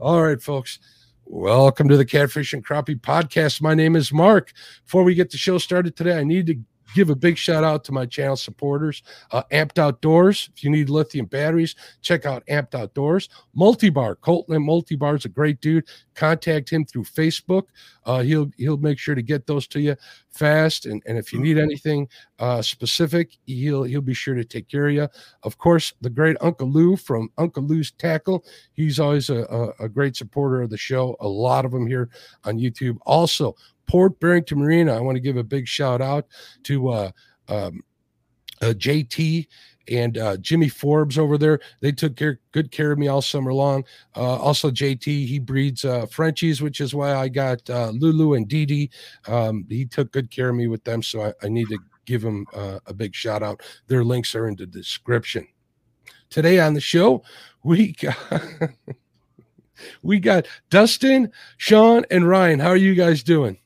All right, folks. Welcome to the Catfish and Crappie Podcast. My name is Mark. Before we get the show started today, I need to give a big shout out to my channel supporters. Uh, Amped Outdoors. If you need lithium batteries, check out Amped Outdoors. Multibar. Colton at Multibar is a great dude. Contact him through Facebook. Uh, he'll he'll make sure to get those to you fast. And, and if you need anything uh, specific, he'll he'll be sure to take care of you. Of course, the great Uncle Lou from Uncle Lou's Tackle. He's always a, a, a great supporter of the show. A lot of them here on YouTube. Also, Port Barrington Marina. I want to give a big shout out to uh, um, uh, JT and uh, Jimmy Forbes over there. They took care, good care of me all summer long. Uh, also, JT, he breeds uh, Frenchies, which is why I got uh, Lulu and Didi. Um, he took good care of me with them, so I, I need to give him uh, a big shout out. Their links are in the description. Today on the show, we got. we got Dustin, Sean, and Ryan. How are you guys doing?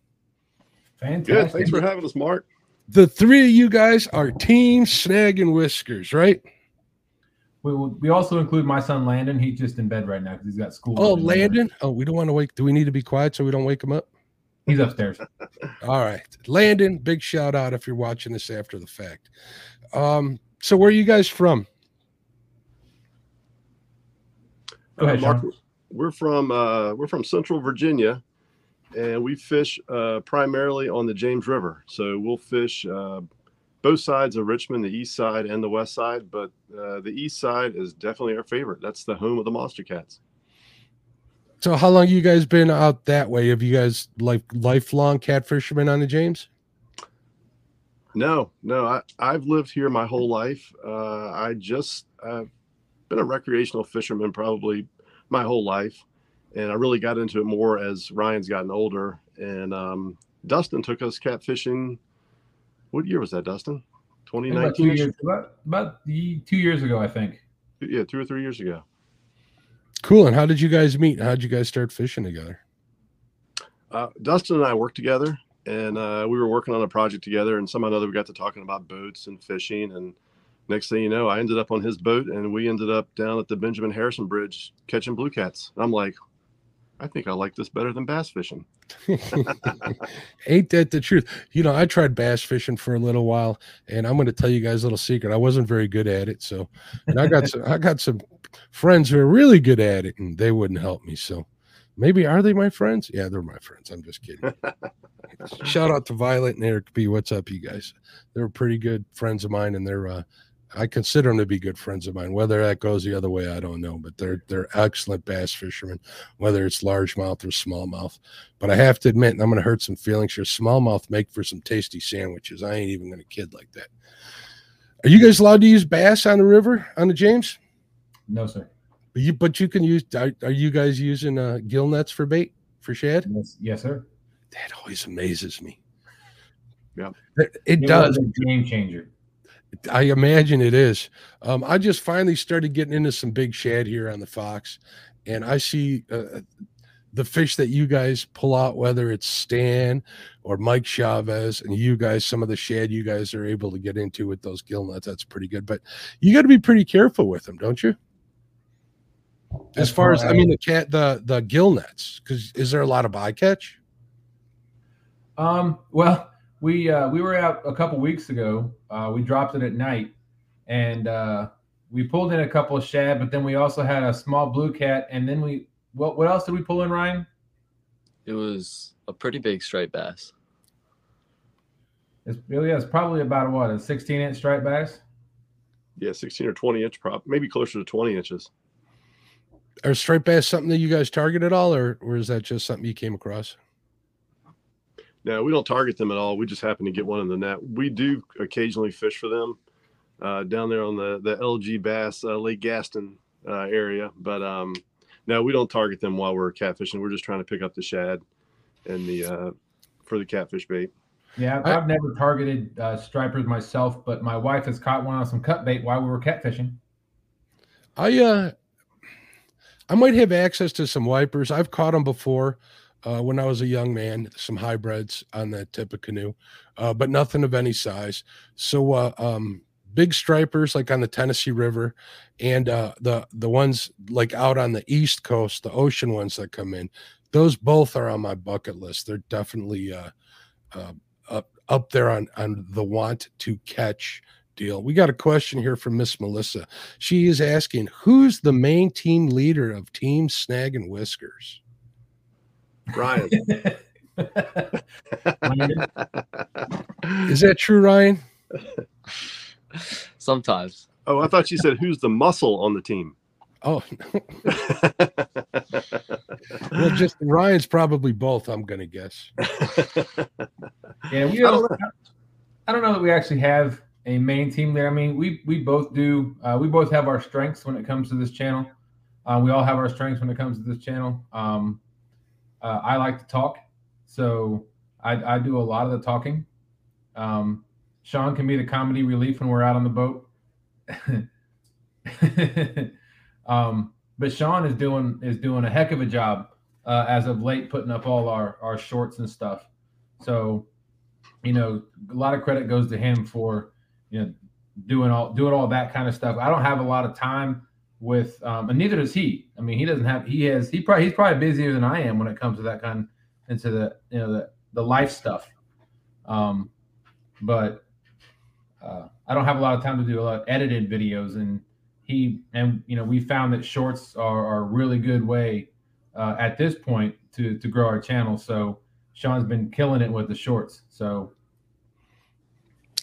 Fantastic. Good. Thanks for having us, Mark. The three of you guys are Team Snag and Whiskers, right? We, we also include my son Landon. He's just in bed right now because he's got school. Oh, Landon. Oh, we don't want to wake. Do we need to be quiet so we don't wake him up? He's upstairs. All right, Landon. Big shout out if you're watching this after the fact. Um, so where are you guys from? Go ahead, uh, Mark. We're from uh, we're from Central Virginia, and we fish uh, primarily on the James River. So we'll fish uh, both sides of Richmond, the east side and the west side. But uh, the east side is definitely our favorite. That's the home of the monster cats. So how long you guys been out that way? Have you guys like lifelong cat fishermen on the James? No, no. I, I've lived here my whole life. Uh, I just I've been a recreational fisherman probably my whole life and I really got into it more as Ryan's gotten older. And um, Dustin took us catfishing. What year was that, Dustin? 2019. About two, years, about, about two years ago, I think. Yeah, two or three years ago. Cool. And how did you guys meet? How did you guys start fishing together? Uh, Dustin and I worked together, and uh, we were working on a project together. And somehow or another, we got to talking about boats and fishing. And next thing you know, I ended up on his boat, and we ended up down at the Benjamin Harrison Bridge catching blue cats. I'm like, I think I like this better than bass fishing. Ain't that the truth? You know, I tried bass fishing for a little while, and I'm going to tell you guys a little secret. I wasn't very good at it. So, and I got some, I got some friends who are really good at it, and they wouldn't help me. So, maybe are they my friends? Yeah, they're my friends. I'm just kidding. Shout out to Violet and Eric B. What's up, you guys? They're pretty good friends of mine, and they're uh, I consider them to be good friends of mine. Whether that goes the other way, I don't know. But they're they're excellent bass fishermen, whether it's largemouth or smallmouth. But I have to admit, and I'm going to hurt some feelings here. Smallmouth make for some tasty sandwiches. I ain't even going to kid like that. Are you guys allowed to use bass on the river on the James? No, sir. But you but you can use. Are, are you guys using uh, gill nets for bait for shad? Yes, yes, sir. That always amazes me. Yeah, it, it does. game changer. I imagine it is. Um, I just finally started getting into some big shad here on the Fox, and I see uh, the fish that you guys pull out, whether it's Stan or Mike Chavez, and you guys, some of the shad you guys are able to get into with those gill nets. That's pretty good, but you got to be pretty careful with them, don't you? As far as I mean, the cat, the the gill nets, because is there a lot of bycatch? Um. Well, we uh, we were out a couple weeks ago. Uh, we dropped it at night, and uh, we pulled in a couple of shad, but then we also had a small blue cat, and then we what what else did we pull in, Ryan? It was a pretty big striped bass. It's really yeah, it's probably about what a 16 inch striped bass. Yeah, 16 or 20 inch, prop, maybe closer to 20 inches. Are striped bass something that you guys target at all, or or is that just something you came across? No, we don't target them at all. We just happen to get one in the net. We do occasionally fish for them uh, down there on the the LG Bass uh, Lake Gaston uh, area, but um, no, we don't target them while we're catfishing. We're just trying to pick up the shad and the uh, for the catfish bait. Yeah, I've, never targeted uh, stripers myself, but my wife has caught one on some cut bait while we were catfishing. I uh, I might have access to some wipers. I've caught them before uh, when I was a young man, some hybrids on that Tippecanoe, uh, but nothing of any size. So, uh, um, big stripers like on the Tennessee River, and uh, the the ones like out on the East Coast, the ocean ones that come in. Those both are on my bucket list. They're definitely uh, uh, up up there on on the want to catch deal. We got a question here from Miss Melissa. She is asking, "Who's the main team leader of Team Snag and Whiskers?" Ryan. Is that true, Ryan? Sometimes. Oh, I thought you said who's the muscle on the team. Oh, well, just Ryan's probably both. I'm gonna guess. Yeah, we I don't don't. I don't know that we actually have a main team there. I mean, we we both do. Uh, we both have our strengths when it comes to this channel. Uh, we all have our strengths when it comes to this channel. Um, uh, I like to talk, so I, I do a lot of the talking. Um, Sean can be the comedy relief when we're out on the boat. um, but Sean is doing is doing a heck of a job uh, as of late, putting up all our our shorts and stuff. So, you know, a lot of credit goes to him for you know doing all doing all that kind of stuff. I don't have a lot of time with, um, and neither does he. I mean, he doesn't have. He has. He probably he's probably busier than I am when it comes to that kind into the you know the the life stuff. Um, but uh, I don't have a lot of time to do a lot of edited videos, and he and you know we found that shorts are, are a really good way uh, at this point to to grow our channel. So Sean's been killing it with the shorts. So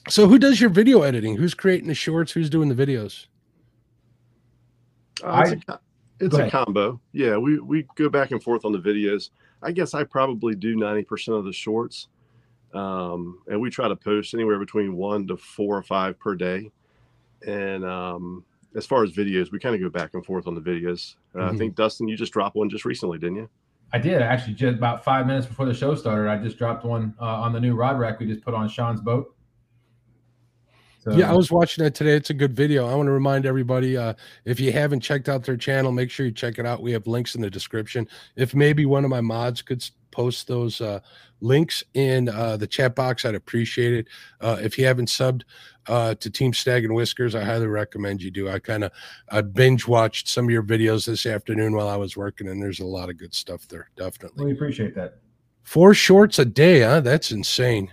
So, who does your video editing? Who's creating the shorts? Who's doing the videos? Uh, it's I- a, it's a combo. Yeah, we we go back and forth on the videos. I guess I probably do ninety percent of the shorts, um, and we try to post anywhere between one to four or five per day. And um, as far as videos, we kind of go back and forth on the videos. Uh, I Mhm. think Dustin, you just dropped one just recently, didn't you? I did actually just about five minutes before the show started. I just dropped one uh, on the new rod rack we just put on Sean's boat. So, Yeah, I was watching that today. It's a good video. I want to remind everybody uh, if you haven't checked out their channel, make sure you check it out. We have links in the description. If maybe one of my mods could post those uh, links in uh, the chat box, I'd appreciate it. Uh, if you haven't subbed uh, to Team Snag and Whiskers, I highly recommend you do. I kind of I binge watched some of your videos this afternoon while I was working, and there's a lot of good stuff there. Definitely. we appreciate that. Four shorts a day, huh? That's insane.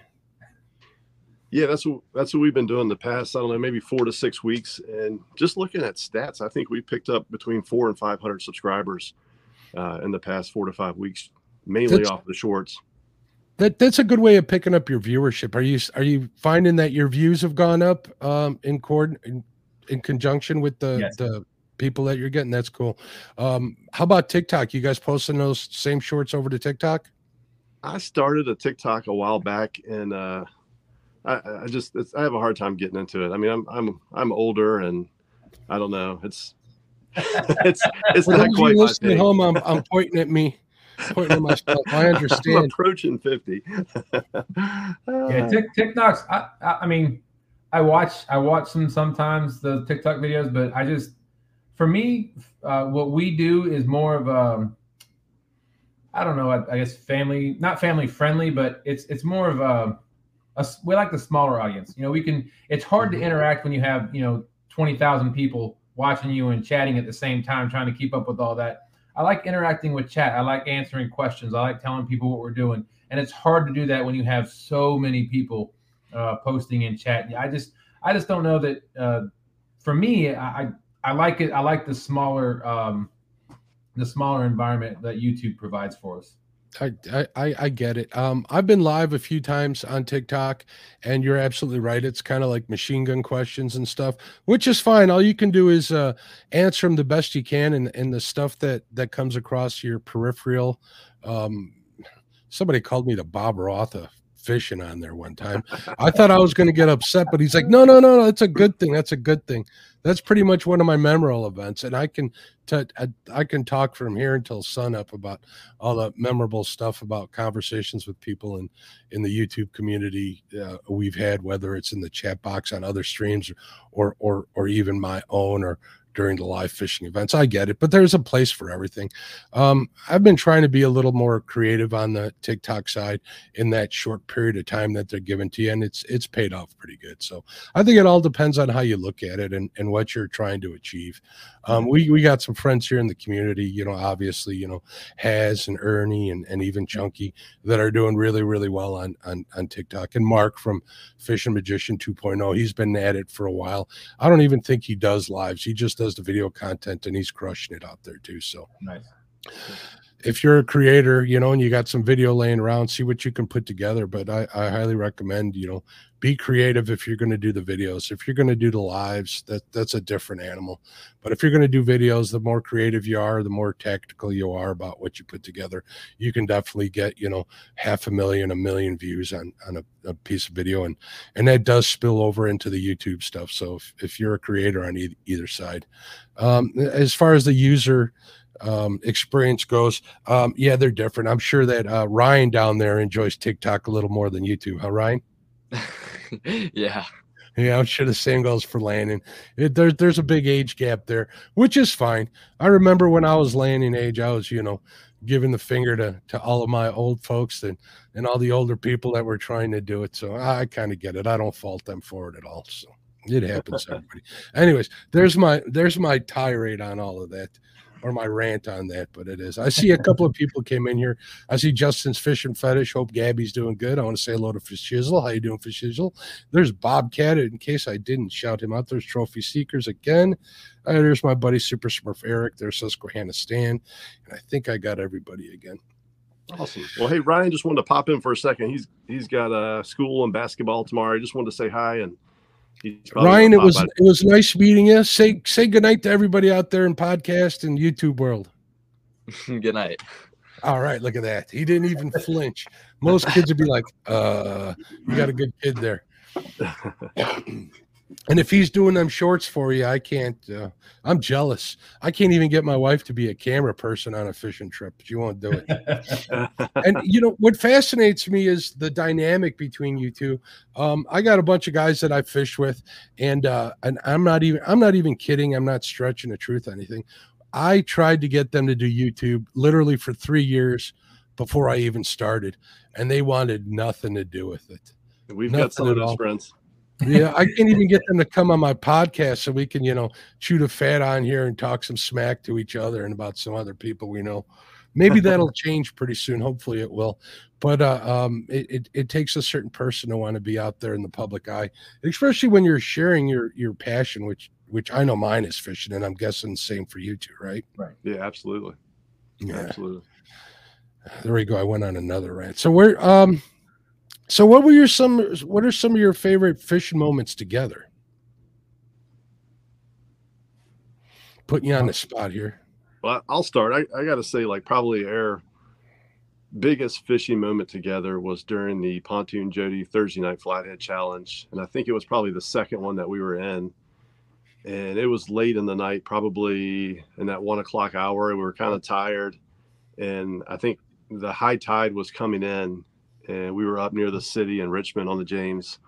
Yeah, that's what that's what we've been doing the past. I don't know, maybe four to six weeks. And just looking at stats, I think we picked up between four and five hundred subscribers uh, in the past four to five weeks, mainly That's- off the shorts. That that's a good way of picking up your viewership. Are you are you finding that your views have gone up um, in cord in, in conjunction with the Yes. the people that you're getting? That's cool. Um, how about TikTok? You guys posting those same shorts over to TikTok? I started a TikTok a while back, and uh, I, I just it's, I have a hard time getting into it. I mean, I'm I'm I'm older, and I don't know. It's it's it's not those of you quite my listening at thing. home, I'm I'm pointing at me, pointing at myself. I I'm understand. approaching fifty. Yeah, Tik TikToks. I, I I mean, I watch I watch them sometimes the TikTok videos, but I just for me, uh, what we do is more of a I don't know. I, I guess family, not family friendly, but it's it's more of a, a we like the smaller audience. You know, we can. It's hard to interact when you have you know twenty thousand people watching you and chatting at the same time, trying to keep up with all that. I like interacting with chat. I like answering questions. I like telling people what we're doing and it's hard to do that when you have so many people uh, posting in chat. I just I just don't know that uh, for me I, I I like it. I like the smaller um, the smaller environment that YouTube provides for us. I, I I get it. Um, I've been live a few times on TikTok, and you're absolutely right. It's kind of like machine gun questions and stuff, which is fine. All you can do is uh, answer them the best you can, and and the stuff that that comes across your peripheral. Um, somebody called me the Bob Ross of fishing on there one time. I thought I was going to get upset, but he's like, no, no, no, no. That's a good thing. That's a good thing. That's pretty much one of my memorable events, and I can t- I, I can talk from here until sunup about all the memorable stuff about conversations with people in in the YouTube community uh, we've had, whether it's in the chat box on other streams or or or even my own or during the live fishing events. I get it, but there's a place for everything. Um, I've been trying to be a little more creative on the TikTok side in that short period of time that they're given to you, and it's it's paid off pretty good. So I think it all depends on how you look at it and, and what you're trying to achieve. Um, we we got some friends here in the community, you know, obviously, you know, Has and Ernie and, and even Chunky that are doing really, really well on on, on TikTok. And Mark from Fishing Magician 2.0, he's been at it for a while. I don't even think he does lives. He just does the video content and he's crushing it out there too. So Nice. If you're a creator, you know, and you got some video laying around, see what you can put together. But I, I highly recommend, you know, be creative if you're going to do the videos. If you're going to do the lives, that that's a different animal. But if you're going to do videos, the more creative you are, the more tactical you are about what you put together, you can definitely get, you know, half a million, a million views on on a, a piece of video, and and that does spill over into the YouTube stuff. So if, if you're a creator on e- either side, um, as far as the user um, experience goes, um, yeah, they're different. I'm sure that uh, Ryan down there enjoys TikTok a little more than YouTube, huh, Ryan? yeah. Yeah, I'm sure the same goes for Landon. It, there, there's a big age gap there, which is fine. I remember when I was Landon age, I was, you know, giving the finger to to all of my old folks and and all the older people that were trying to do it. So I, kind of get it. I don't fault them for it at all. So it happens to everybody. Anyways, there's my there's my tirade on all of that or my rant on that, but it is. I see a couple of people came in here. I see Justin's fishing fetish. Hope Gabby's doing good. I want to say hello to Fish Shizzle. How you doing, Fish Shizzle? There's Bobcat. In case I didn't shout him out, there's Trophy Seekers again. Uh, there's my buddy Super Smurf Eric. There's Susquehanna Stan, and I think I got everybody again. Awesome. Well, hey, Ryan just wanted to pop in for a second. He's he's got uh, school and basketball tomorrow. I just wanted to say hi and he's probably Ryan, it was it was nice meeting you. Say say goodnight to everybody out there in podcast and YouTube world. Good night. All right, look at that. He didn't even flinch. Most kids would be like, uh, you got a good kid there. And if he's doing them shorts for you, I can't. Uh, I'm jealous. I can't even get my wife to be a camera person on a fishing trip. She won't do it. and you know what fascinates me is the dynamic between you two. Um, I got a bunch of guys that I fish with, and uh, and I'm not even I'm not even kidding. I'm not stretching the truth or anything. I tried to get them to do YouTube literally for three years before I even started, and they wanted nothing to do with it. We've Nothing got some of those friends. Yeah, I can't even get them to come on my podcast so we can, you know, chew the fat on here and talk some smack to each other and about some other people we know. Maybe that'll change pretty soon. Hopefully it will. But uh, um, it, it, it takes a certain person to want to be out there in the public eye, especially when you're sharing your your passion, which which I know mine is fishing, and I'm guessing the same for you too, right? Right. Yeah, absolutely. Yeah. Absolutely. There we go. I went on another rant. So where um so what were your some what are some of your favorite fishing moments together? Putting you on the spot here. Well, I'll start. I, I got to say, like, probably our biggest fishing moment together was during the Pontoon Jody Thursday Night Flathead Challenge. And I think it was probably the second one that we were in. And it was late in the night, probably in that one o'clock hour. We were kind of tired. And I think the high tide was coming in. And we were up near the city in Richmond on the James.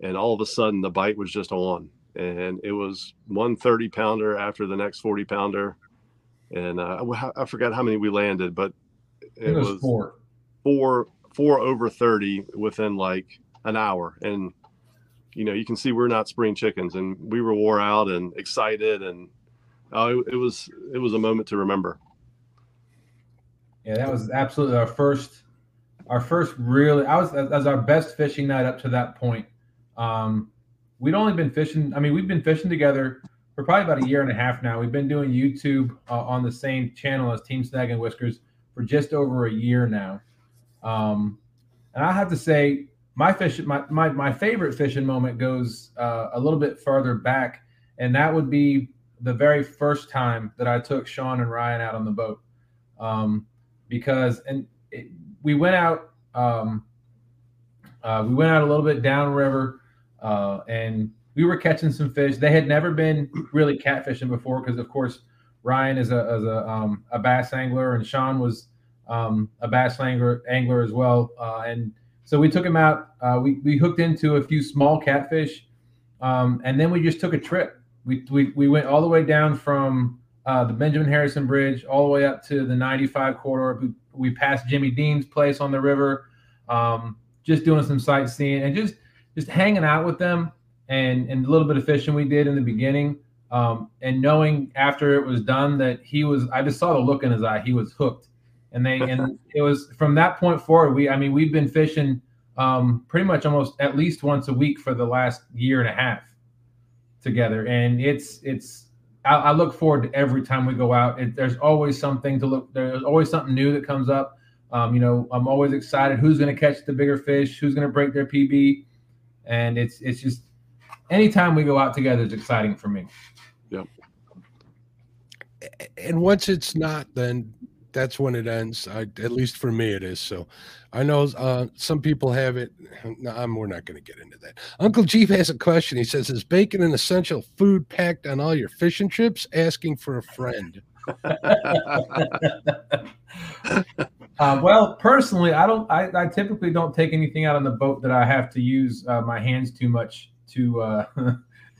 And all of a sudden, the bite was just on. And it was one 30 pounder after the next 40 pounder and uh, I forgot how many we landed, but it, was, four. four four over thirty within like an hour, and you know you can see we're not spring chickens, and we were wore out and excited, and oh, it, it was it was a moment to remember. Yeah, that was absolutely our first, our first really. I was was our best fishing night up to that point. Um, we'd only been fishing. I mean, we've been fishing together for probably about a year and a half now. We've been doing YouTube uh, on the same channel as Team Snag and Whiskers for just over a year now. Um, and I have to say, my fish, my my, my favorite fishing moment goes uh, a little bit further back, and that would be the very first time that I took Sean and Ryan out on the boat, um, because and it, we went out. Um, uh, we went out a little bit downriver, uh, and we were catching some fish. They had never been really catfishing before because, of course, Ryan is a, a, um, a bass angler and Sean was um, a bass angler, angler as well. Uh, and so we took him out. Uh, we, we hooked into a few small catfish um, and then we just took a trip. we, we we went all the way down from uh, the Benjamin Harrison Bridge all the way up to the 95 corridor. We, passed Jimmy Dean's place on the river, um, just doing some sightseeing and just just hanging out with them and and a little bit of fishing we did in the beginning. Um, and knowing after it was done that he was, I just saw the look in his eye. He was hooked, and they and it was from that point forward. We, I mean, we've been fishing um, pretty much almost at least once a week for the last year and a half together, and it's it's. I, I look forward to every time we go out. It, there's always something to look. There's always something new that comes up. Um, you know, I'm always excited. Who's going to catch the bigger fish? Who's going to break their PB? And it's it's just anytime we go out together is exciting for me Yep. and once it's not, then that's when it ends. I, at least for me, it is. So I know uh, some people have it. No, I'm, we're not going to get into that. Uncle Chief has a question. He says, "Is bacon an essential food packed on all your fishing trips?" Asking for a friend. uh, well, personally, I don't. I, I, typically don't take anything out on the boat that I have to use uh, my hands too much to uh,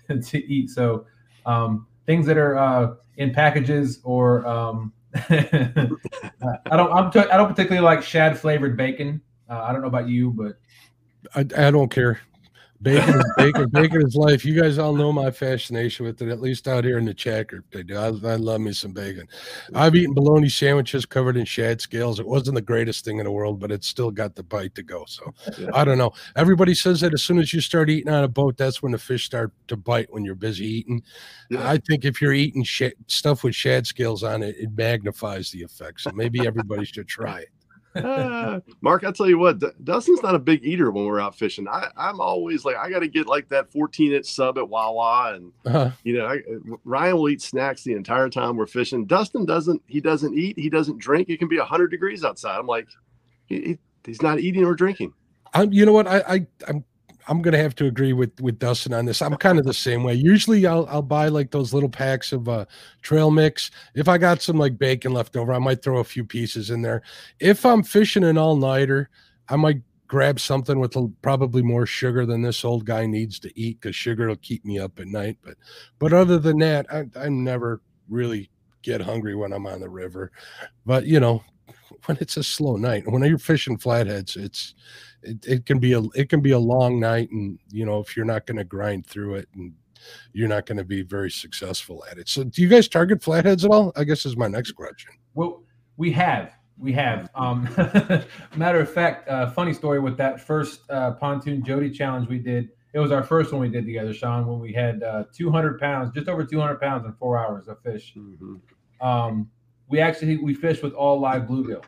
to eat. So um, things that are uh, in packages or um, I don't I'm t- I don't particularly like shad flavored bacon. Uh, I don't know about you, but I, I don't care. Bacon is bacon. bacon is life. You guys all know my fascination with it, at least out here in the chat group. They do. I, I love me some bacon. I've eaten bologna sandwiches covered in shad scales. It wasn't the greatest thing in the world, but it still got the bite to go. So yeah. I don't know. Everybody says that as soon as you start eating on a boat, that's when the fish start to bite when you're busy eating. Yeah. I think if you're eating sh- stuff with shad scales on it, it magnifies the effect. So maybe everybody should try it uh, Mark, I tell you what, Dustin's not a big eater when we're out fishing. I, I'm always like, I got to get like that 14 inch sub at Wawa, and uh-huh. you know, I, Ryan will eat snacks the entire time we're fishing. Dustin doesn't. He doesn't eat. He doesn't drink. It can be 100 degrees outside. I'm like, he, he's not eating or drinking. I'm, you know what? I, I I'm I'm gonna have to agree with with Dustin on this. I'm kind of the same way. Usually, I'll I'll buy like those little packs of uh, trail mix. If I got some like bacon left over, I might throw a few pieces in there. If I'm fishing an all nighter, I might grab something with probably more sugar than this old guy needs to eat because sugar will keep me up at night. But but other than that, I I never really get hungry when I'm on the river. But you know, when it's a slow night, when you're fishing flatheads, it's it, it can be a it can be a long night and you know if you're not going to grind through it and you're not going to be very successful at it. So do you guys target flatheads at all? I guess is my next question. Well we have we have. Um matter of fact uh funny story with that first uh pontoon jody challenge we did it was our first one we did together sean when we had uh 200 pounds just over 200 pounds in four hours of fish. Mm-hmm. um we actually we fish with all live bluegill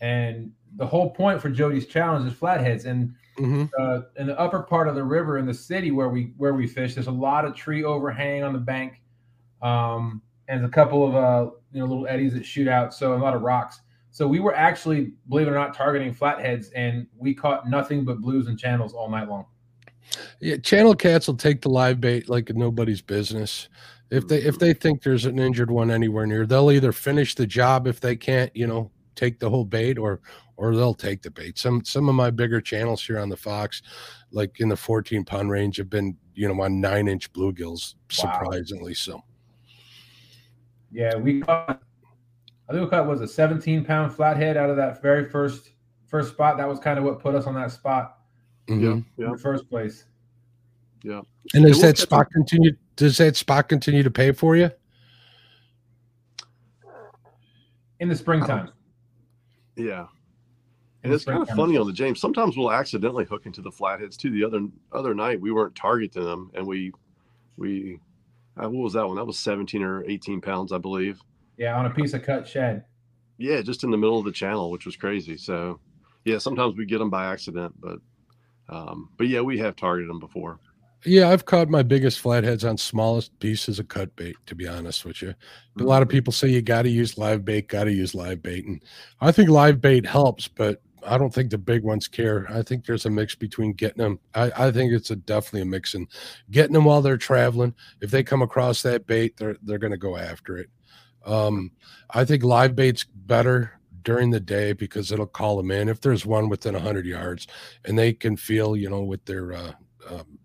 and the whole point for Jody's challenge is flatheads, and mm-hmm. uh, in the upper part of the river in the city where we where we fish, there's a lot of tree overhang on the bank, um, and a couple of uh, you know little eddies that shoot out, so a lot of rocks. So we were actually, believe it or not, targeting flatheads, and we caught nothing but blues and channels all night long. Yeah, channel cats will take the live bait like nobody's business. If they if they think there's an injured one anywhere near, they'll either finish the job if they can't, you know, take the whole bait, or or they'll take the bait. Some some of my bigger channels here on the Fox, like in the 14 pound range, have been you know on nine inch bluegills, surprisingly wow. so. Yeah, we caught. I think we caught was a 17 pound flathead out of that very first first spot. That was kind of what put us on that spot. Mm-hmm. Yeah, in the first place. Yeah. And does that spot continue? Does that spot continue to pay for you? In the springtime. Yeah. And it's kind of funny on the James. Sometimes we'll accidentally hook into the flatheads too. The other other night we weren't targeting them, and we we uh, what was that one? That was seventeen or eighteen pounds, I believe. Yeah, on a piece of cut shad. Yeah, just in the middle of the channel, which was crazy. So, yeah, sometimes we get them by accident, but um, but yeah, we have targeted them before. Yeah, I've caught my biggest flatheads on smallest pieces of cut bait, to be honest with you. But a lot of mm-hmm. people say you got to use live bait, got to use live bait. And I think live bait helps, but I don't think the big ones care. I think there's a mix between getting them. I, I think it's a definitely a mix and getting them while they're traveling. If they come across that bait, they're they're going to go after it. Um, I think live bait's better during the day because it'll call them in if there's one within 100 yards and they can feel you know with their uh, um,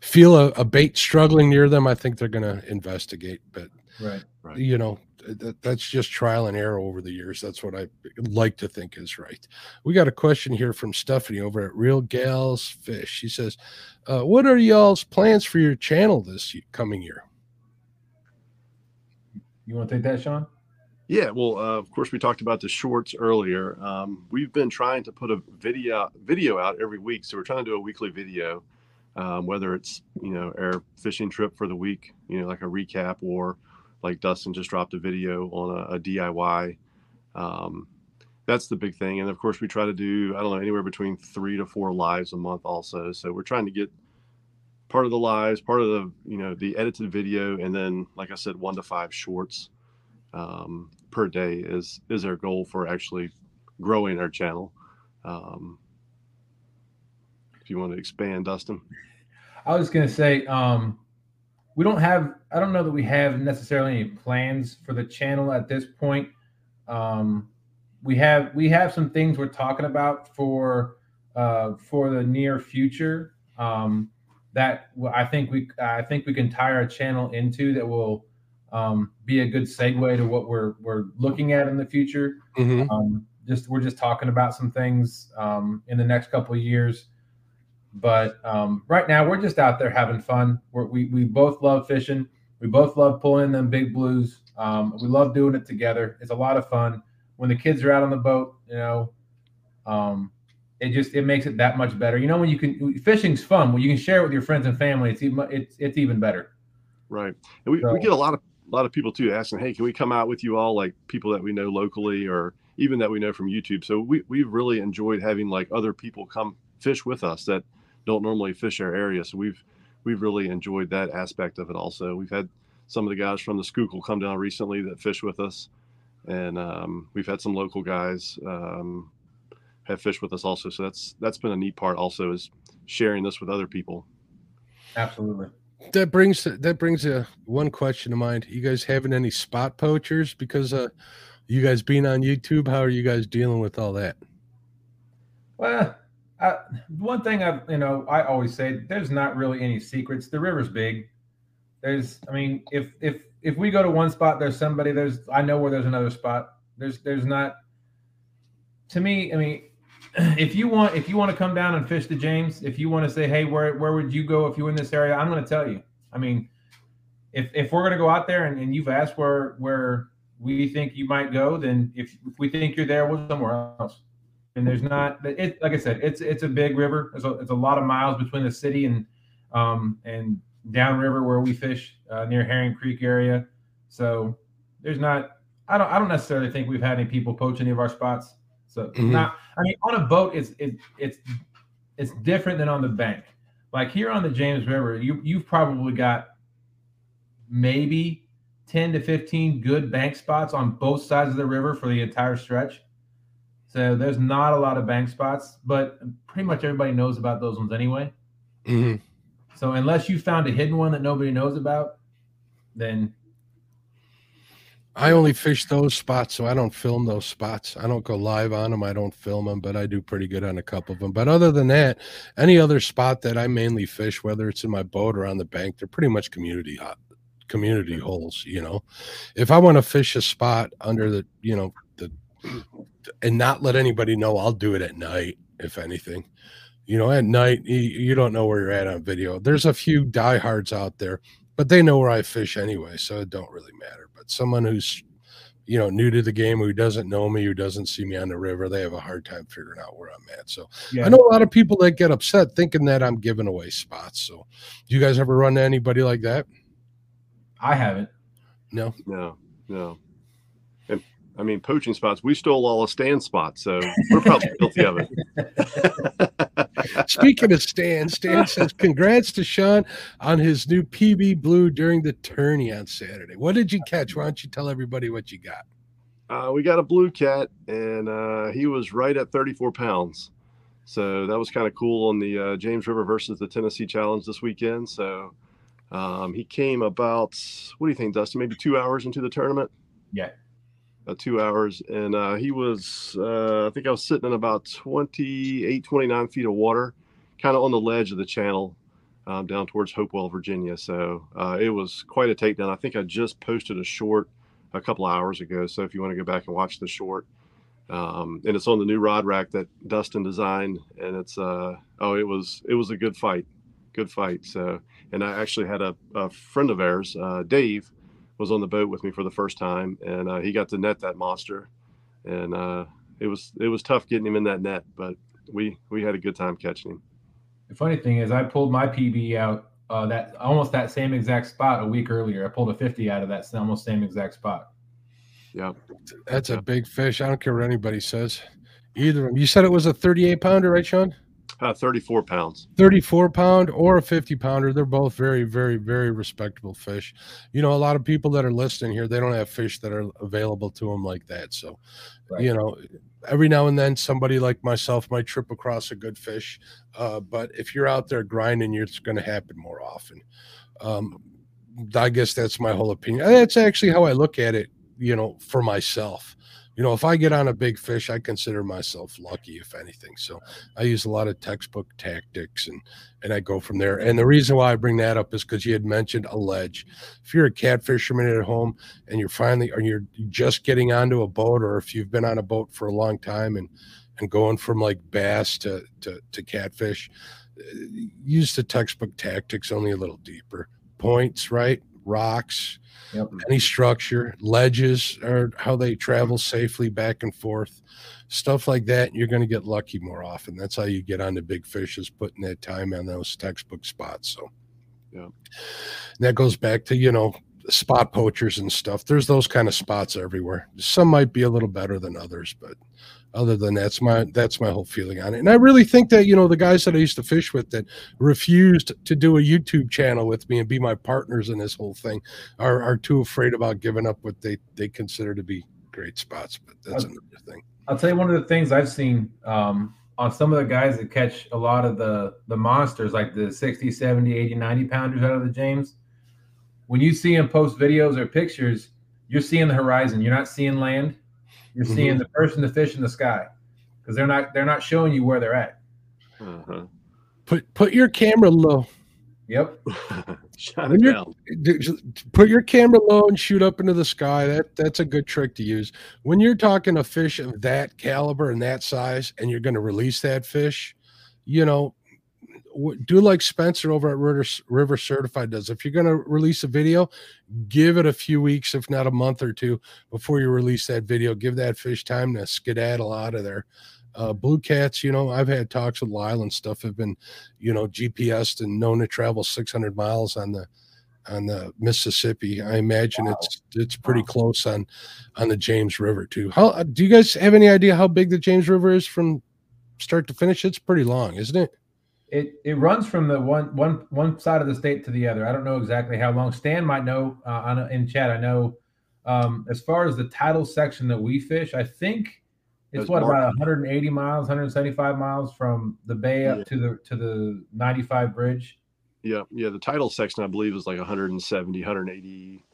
feel a, a bait struggling near them, I think they're going to investigate. But Right. Right. you know, that, that's just trial and error over the years. That's what I like to think is right. We got a question here from Stephanie over at Real Gals Fish. She says, uh, "What are y'all's plans for your channel this y- coming year?" You want to take that, Sean? Yeah, well, uh, of course, we talked about the shorts earlier. Um, we've been trying to put a video video out every week, so we're trying to do a weekly video, um, whether it's you know our fishing trip for the week, you know, like a recap, or like Dustin just dropped a video on a, a DIY. Um, that's the big thing, and of course, we try to do I don't know anywhere between three to four lives a month, also. So we're trying to get part of the lives, part of the you know the edited video, and then like I said, one to five shorts um, per day is is our goal for actually growing our channel. Um, if you want to expand, Dustin. I was going to say, um, we don't have, I don't know that we have necessarily any plans for the channel at this point. Um, we have, we have some things we're talking about for, uh, for the near future. Um, that I think we, I think we can tie our channel into that will, um, be a good segue to what we're, we're looking at in the future. Mhm. Um, just we're just talking about some things um, in the next couple of years. But um, right now, we're just out there having fun. We're, we we both love fishing. We both love pulling them big blues. Um, we love doing it together. It's a lot of fun. When the kids are out on the boat, you know, um, it just it makes it that much better. You know, when you can fishing's fun. When you can share it with your friends and family, it's even it's it's even better. Right, and we, So- we get a lot of a lot of people too asking, "Hey, can we come out with you all?" Like people that we know locally, or even that we know from YouTube. So we we've really enjoyed having like other people come fish with us that don't normally fish our area. So we've we've really enjoyed that aspect of it. Also, we've had some of the guys from the Schuylkill come down recently that fish with us, and um, we've had some local guys um, have fished with us also. So that's that's been a neat part. Also, is sharing this with other people. Absolutely. That brings that brings a one question to mind. You guys having any spot poachers because uh, you guys being on YouTube? How are you guys dealing with all that? Well, One thing I you know I always say there's not really any secrets. The river's big. There's I mean if if if we go to one spot, there's somebody. There's I know where there's another spot. There's there's not. To me, I mean, if you want if you want to come down and fish the James, if you want to say, hey, where where would you go if you were in this area? I'm going to tell you. I mean, if if we're going to go out there and, and you've asked where where we think you might go, then if, if we think you're there, we'll somewhere else and there's not it like i said it's it's a big river. There's a, it's a lot of miles between the city and um and downriver where we fish uh, near herring creek area. So there's not i don't i don't necessarily think we've had any people poach any of our spots. So Mhm. not i mean on a boat it's it, it's it's different than on the bank. Like here on the james river you you've probably got maybe 10 to 15 good bank spots on both sides of the river for the entire stretch so there's not a lot of bank spots, but pretty much everybody knows about those ones anyway. Mhm. So unless you found a hidden one that nobody knows about, then I only fish those spots, so I don't film those spots. I don't go live on them. I don't film them, but I do pretty good on a couple of them. But other than that, any other spot that I mainly fish, whether it's in my boat or on the bank, they're pretty much community hot community holes. You know, if I want to fish a spot under the, you know, the, and not let anybody know, I'll do it at night. If anything, you know, at night you, you don't know where you're at on video. There's a few diehards out there, but they know where I fish anyway, so it don't really matter. But someone who's you know new to the game who doesn't know me, who doesn't see me on the river, they have a hard time figuring out where I'm at. So yeah. I know a lot of people that get upset thinking that I'm giving away spots. So do you guys ever run to anybody like that? I haven't. No. No, no. And I mean, poaching spots. We stole all the Stan spots, so we're probably guilty of it. Speaking of Stan, Stan says, Congrats to Sean on his new PB Blue during the tourney on Saturday. What did you catch? Why don't you tell everybody what you got? Uh, we got a blue cat, and uh, he was right at 34 pounds. So that was kind of cool on the uh, James River versus the Tennessee Challenge this weekend. So um, he came about, what do you think, Dustin? Maybe two hours into the tournament? Yeah. About two hours. And uh, he was, uh, I think I was sitting in about 28, 29 feet of water, kind of on the ledge of the channel. um, down towards Hopewell, Virginia. So uh, it was quite a takedown. I think I just posted a short a couple hours ago. So if you want to go back and watch the short, um, and it's on the new rod rack that Dustin designed, and it's uh oh it was it was a good fight, good fight. So and I actually had a, a friend of ours, uh, Dave, was on the boat with me for the first time, and uh, he got to net that monster, and uh, it was it was tough getting him in that net, but we we had a good time catching him. The funny thing is, I pulled my PB out uh, that almost that same exact spot a week earlier. I pulled a 50 out of that almost same exact spot. Yeah, That's a big fish. I don't care what anybody says. Either of them. You said it was a 38 pounder, right, Sean? Uh, 34 pounds. 34 pound or a 50 pounder. They're both very, very, very respectable fish. You know, a lot of people that are listening here, they don't have fish that are available to them like that. So, Right. you know, every now and then somebody like myself might trip across a good fish. Uh, but if you're out there grinding, it's going to happen more often. Um, I guess that's my whole opinion. That's actually how I look at it, you know, for myself. You know, if I get on a big fish, I consider myself lucky, if anything. So I use a lot of textbook tactics and and I go from there. And the reason why I bring that up is because you had mentioned a ledge. If you're a cat fisherman at home and you're finally or you're just getting onto a boat, or if you've been on a boat for a long time and and going from like bass to to, to catfish, uh, use the textbook tactics only a little deeper. Points, right? Rocks, Yep. any structure, ledges, or how they travel safely back and forth, stuff like that. You're going to get lucky more often. That's how you get on the big fish is putting that time on those textbook spots. So, Yeah. And that goes back to you know spot poachers and stuff. There's those kind of spots everywhere. Some might be a little better than others, but other than that's my that's my whole feeling on it. And I really think that you know the guys that I used to fish with that refused to do a YouTube channel with me and be my partners in this whole thing are are too afraid about giving up what they they consider to be great spots. But that's Uh, another thing. I'll tell you one of the things I've seen um, on some of the guys that catch a lot of the the monsters, like the 60, 70, 80, 90 pounders out of the James. When you see them post videos or pictures, you're seeing the horizon. You're not seeing land. You're Mm-hmm. seeing the person, the fish in the sky, because they're not they're not showing you where they're at. Uh-huh. Put put your camera low. Yep. Shut When it down. Put your camera low and shoot up into the sky. That that's a good trick to use. When you're talking a fish of that caliber and that size, and you're going to release that fish, you know, w- do like Spencer over at River, River Certified does. If you're going to release a video, give it a few weeks, if not a month or two, before you release that video. Give that fish time to skedaddle out of there. Uh, blue cats, you know, I've had talks with Lyle and stuff. Have been, you know, GPSed and known to travel 600 miles on the on the Mississippi. I imagine it's it's pretty Wow. close on on the James River too. How uh, do you guys have any idea how big the James River is from start to finish? It's pretty long, isn't it? It it runs from the one one one side of the state to the other. I don't know exactly how long. Stan might know uh, on in chat. I know um, as far as the tidal section that we fish, I think it's what about 180 miles, 175 miles from the bay up Yeah. to the to the 95 bridge. Yeah, yeah. The tidal section, I believe, is like 170, 180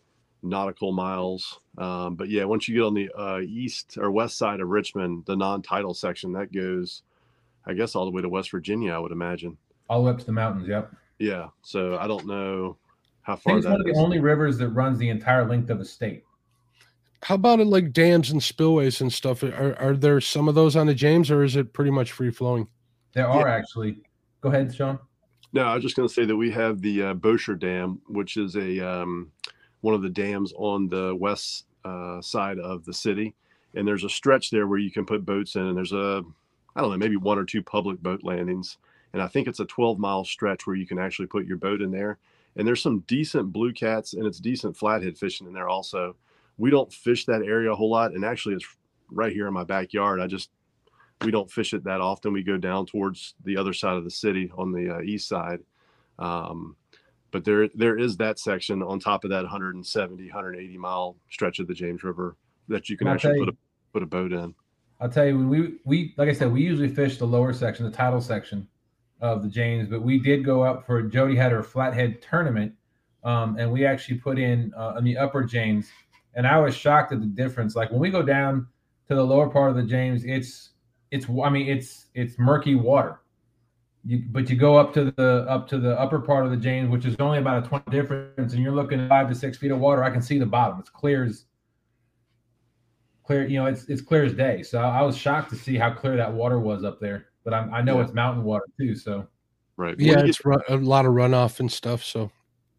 nautical miles. Um, but yeah, once you get on the uh, east or west side of Richmond, the non-title section that goes, I guess, all the way to West Virginia. I would imagine. all the way up to the mountains. Yep. Yeah. So I don't know how far think it's one of the is. only rivers that runs the entire length of the state. How about it like dams and spillways and stuff? Are are there some of those on the James, or is it pretty much free flowing? There are actually. Go ahead, Sean. No, I was just going to say that we have the uh, Bosher Dam, which is a um, one of the dams on the west uh, side of the city, and there's a stretch there where you can put boats in, and there's a I don't know maybe one or two public boat landings, and I think it's a 12 mile stretch where you can actually put your boat in there, and there's some decent blue cats and it's decent flathead fishing in there also. We don't fish that area a whole lot, and actually it's right here in my backyard. I just we don't fish it that often. We go down towards the other side of the city on the uh, east side. Um, but there there is that section on top of that 170 180 mile stretch of the James River that you can I'll actually put a put a boat in. I'll tell you when we we like I said we usually fish the lower section, the tidal section of the James, but we did go up for Jody had her flathead tournament, um, and we actually put in uh, in the upper James, and I was shocked at the difference. Like when we go down to the lower part of the James, it's it's I mean it's it's murky water. you but you go up to the up to the upper part of the James, which is only about a 20 difference, and you're looking five to six feet of water. I can see the bottom. It's clear as clear, you know, it's it's clear as day. So I was shocked to see how clear that water was up there. But I, I know Yeah. it's mountain water too. So Right. When Yeah, you it's ru- a lot of runoff and stuff. So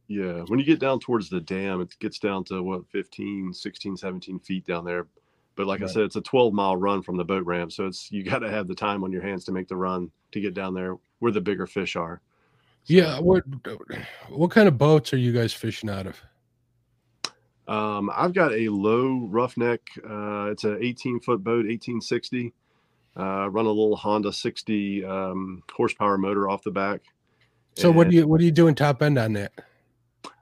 Yeah, when you get down towards the dam, it gets down to what 15, 16, 17 feet down there. But like Right. I said, it's a 12 mile run from the boat ramp, so it's you got to have the time on your hands to make the run to get down there where the bigger fish are. So, yeah, what what kind of boats are you guys fishing out of? Um, I've got a Lowe Roughneck. Uh, it's an 18 foot boat, 1860. Uh, run a little Honda 60 um, horsepower motor off the back. So what do you what are you doing top end on that?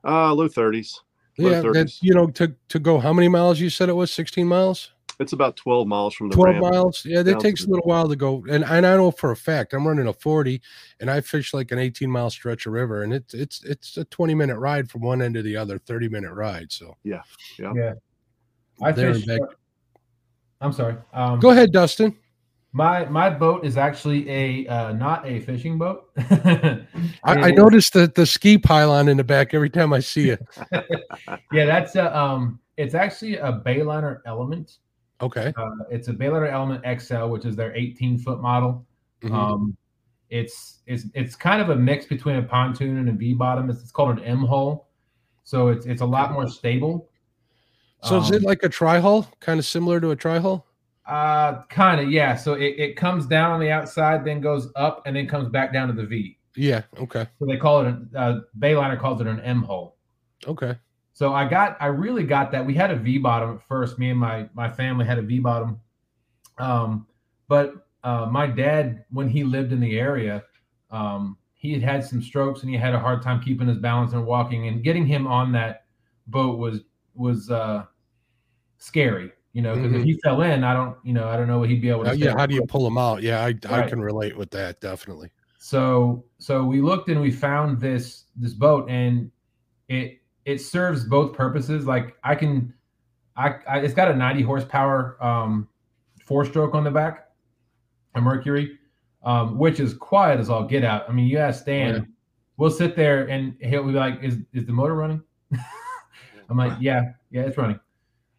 Uh, low 30s. Low Yeah, 30s. that's you know to to go how many miles you said it was 16 miles? It's about 12 miles from the 12 ramp. miles. Yeah, that takes a the- little while to go. And, and I know for a fact I'm running a 40 and I fish like an 18 mile stretch of river and it's it's it's a 20 minute ride from one end to the other, 30 minute ride. So Yeah. yeah, Yeah. I There fish. back. I'm sorry. Um, go ahead, Dustin. My my boat is actually a uh, not a fishing boat. I, I noticed the, the ski pylon in the back every time I see it. Yeah, that's a um. It's actually a Bayliner Element. Okay. Uh, it's a Bayliner Element XL, which is their 18 foot model. Mhm. Um, it's it's it's kind of a mix between a pontoon and a V bottom. It's, it's called an M hull, so it's it's a lot more stable. so is it Um, like a tri hull, kind of similar to a tri hull? Uh, kind of yeah. So it, it comes down on the outside, then goes up, and then comes back down to the V. Yeah. Okay. So they call it a uh, Bayliner calls it an M hull. Okay. So I got, I really got that. We had a V bottom at first. Me and my my family had a V bottom, um, but uh, my dad, when he lived in the area, um, he had had some strokes and he had a hard time keeping his balance and walking. And getting him on that boat was was uh, scary, you know, because Mhm. if he fell in, I don't, you know, I don't know what he'd be able to. Uh, yeah. How do you pull him out? Yeah, I, I can relate with that definitely. So so we looked and we found this this boat and it it serves both purposes. Like I can I, I it's got a 90 horsepower um four stroke on the back, a Mercury, um, which is quiet as all get out. I mean, you ask Stan, Yeah. we'll sit there and he'll be like, Is is the motor running? I'm like, Yeah, yeah, it's running.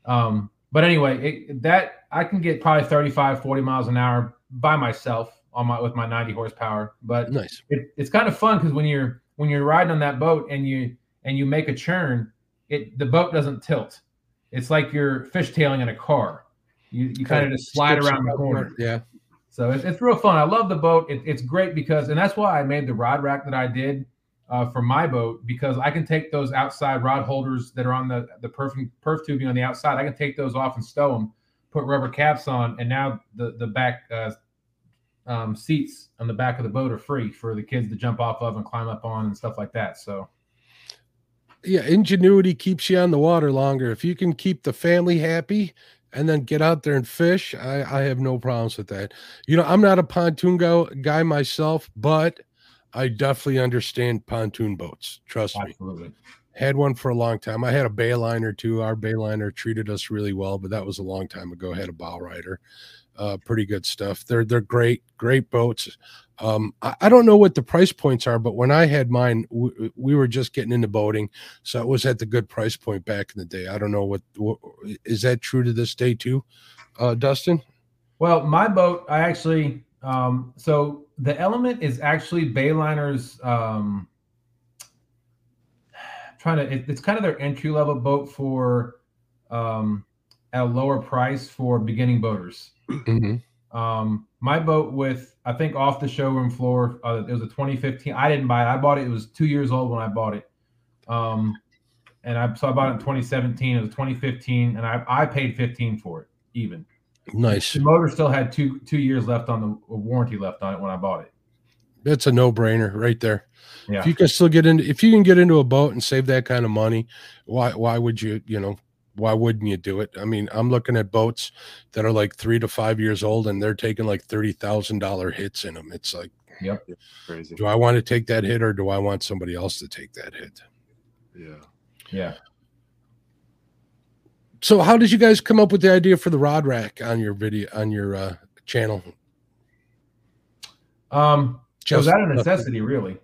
Um, but anyway, it, that I can get probably 35, 40 miles an hour by myself on my with my 90 horsepower. But Nice. it, it's kind of fun because when you're when you're riding on that boat and you and you make a churn, it the boat doesn't tilt. It's like you're fishtailing in a car. You you kind of just slide around the corner. Yeah. So it's, it's real fun. I love the boat. It, it's great because, and that's why I made the rod rack that I did uh, for my boat because I can take those outside rod holders that are on the the perf, perf tubing on the outside. I can take those off and stow them, put rubber caps on, and now the the back uh, um, seats on the back of the boat are free for the kids to jump off of and climb up on and stuff like that. So yeah, ingenuity keeps you on the water longer. If you can keep the family happy and then get out there and fish, I, I have no problems with that. You know, I'm not a pontoon go, guy myself, but I definitely understand pontoon boats. Trust me. absolutely, Had one for a long time. I had a Bayliner too. Our Bayliner treated us really well, but that was a long time ago. had a bow rider. Uh, pretty good stuff. They're they're great, great boats. Um, I, I don't know what the price points are, but when I had mine, we, we were just getting into boating, so it was at the good price point back in the day. I don't know what, what is that true to this day too, uh, Dustin? Well, my boat, I actually, um, so the Element is actually Bayliner's. Um, trying to, it, it's kind of their entry level boat for um, at a lower price for beginning boaters. Mm-hmm. Um, my boat with, I think, off the showroom floor, uh, it was a 2015. I didn't buy it. I bought it. It was two years old when I bought it. Um, and I so I bought it in 2017. It was 2015, and I I paid 15 for it even. Nice. The motor still had two two years left on the warranty left on it when I bought it. That's a no brainer right there. Yeah. If you can still get into, if you can get into a boat and save that kind of money, why why would you you know why wouldn't you do it? I mean, I'm looking at boats that are like three to five years old and they're taking like thirty thousand dollar hits in them. It's like, Crazy. do I want to take that hit or do I want somebody else to take that hit? Yeah. Yeah. So, how did you guys come up with the idea for the rod rack on your video on your uh, channel? Um. Did was Just that a necessity, really?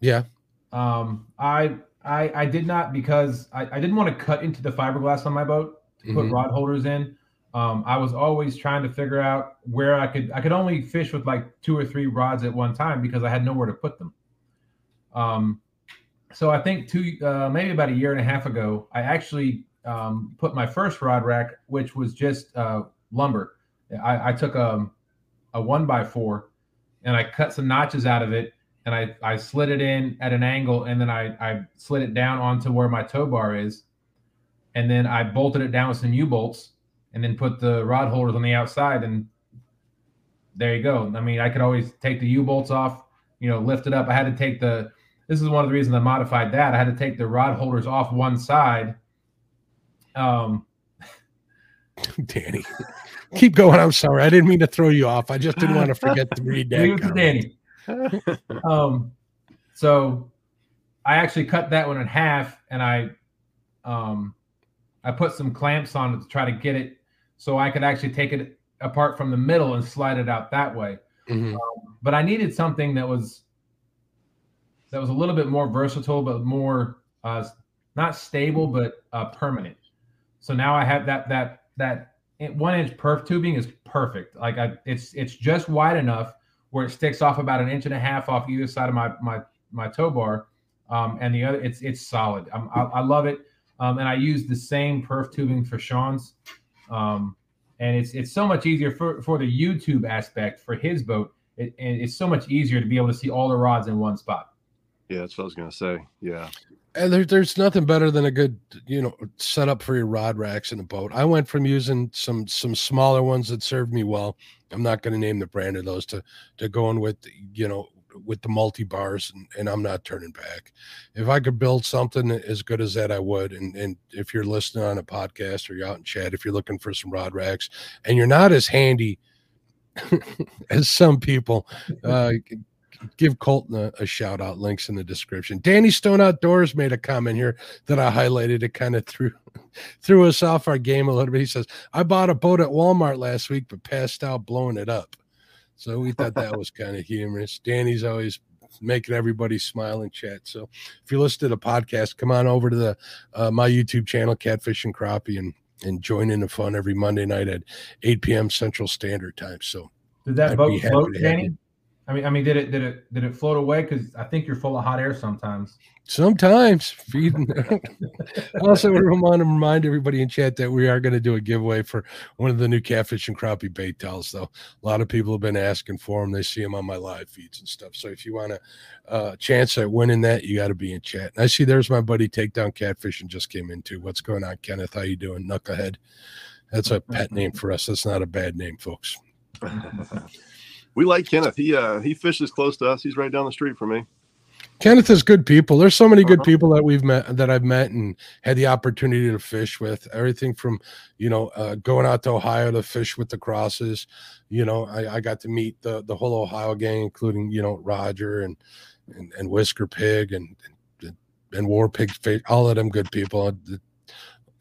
Yeah. Um, I I I did not because I, I didn't want to cut into the fiberglass on my boat to put Mhm. rod holders in. Um, I was always trying to figure out where I could I could only fish with like two or three rods at one time because I had nowhere to put them. Um, so I think two uh, maybe about a year and a half ago, I actually um, put my first rod rack, which was just uh, lumber. I, I took a a one by four and I cut some notches out of it and I, I slid it in at an angle and then I, I slid it down onto where my tow bar is. And then I bolted it down with some U bolts and then put the rod holders on the outside. And there you go. I mean, I could always take the U bolts off, you know, lift it up. I had to take the, this is one of the reasons I modified that. I had to take the rod holders off one side. Um, Danny. Keep going. I'm sorry. I didn't mean to throw you off. I just didn't want to forget to read that. leave it to comment. Danny. um, so I actually cut that one in half, and I, um, I put some clamps on it to try to get it so I could actually take it apart from the middle and slide it out that way. Mhm. But I needed something that was that was a little bit more versatile, but more uh, not stable, but uh, permanent. So now I have that that that one inch perf tubing is perfect. Like I, it's it's just wide enough where it sticks off about an inch and a half off either side of my my my tow bar, um, and the other it's it's solid. I'm, I, I love it, um, and I use the same perf tubing for Sean's, um, and it's it's so much easier for for the YouTube aspect for his boat. It, and it's so much easier to be able to see all the rods in one spot. Yeah, that's what I was gonna say. Yeah. And there, there's nothing better than a good, you know, setup for your rod racks in a boat. I went from using some some smaller ones that served me well. I'm not going to name the brand of those to to going with, you know, with the multi bars, and, and I'm not turning back. If I could build something as good as that, I would. And and if you're listening on a podcast or you're out in chat, if you're looking for some rod racks and you're not as handy as some people, uh, give Colton a, a shout out. Links in the description. Danny Stone Outdoors made a comment here that I highlighted. It kind of threw threw us off our game a little bit. He says, "I bought a boat at Walmart last week, but passed out blowing it up." So we thought that was kind of humorous. Danny's always making everybody smile and chat. So if you listen to the podcast, come on over to the uh, my YouTube channel, Catfish and Crappie, and and join in the fun every Monday night at 8 p.m. Central Standard Time. So Did that I'd boat float, Danny? You. I mean, I mean, did it did it did it float away? Because I think you're full of hot air sometimes. Sometimes feeding. I also want to remind everybody in chat that we are going to do a giveaway for one of the new catfish and crappie bait towels. Though a lot of people have been asking for them. They see them on my live feeds and stuff. So if you want a uh, chance at winning that, you got to be in chat. And I see there's my buddy Takedown Catfish and just came in too. What's going on, Kenneth? How you doing, Knucklehead? That's a pet name for us. That's not a bad name, folks. we like Kenneth. He uh he fishes close to us. He's right down the street from me. Kenneth is good people. There's so many good Uh-huh. people that we've met that I've met and had the opportunity to fish with. Everything from you know uh, going out to Ohio to fish with the crosses. You know, I, I got to meet the the whole Ohio gang, including you know Roger and and, and Whisker Pig and and, and War Pig. All of them good people.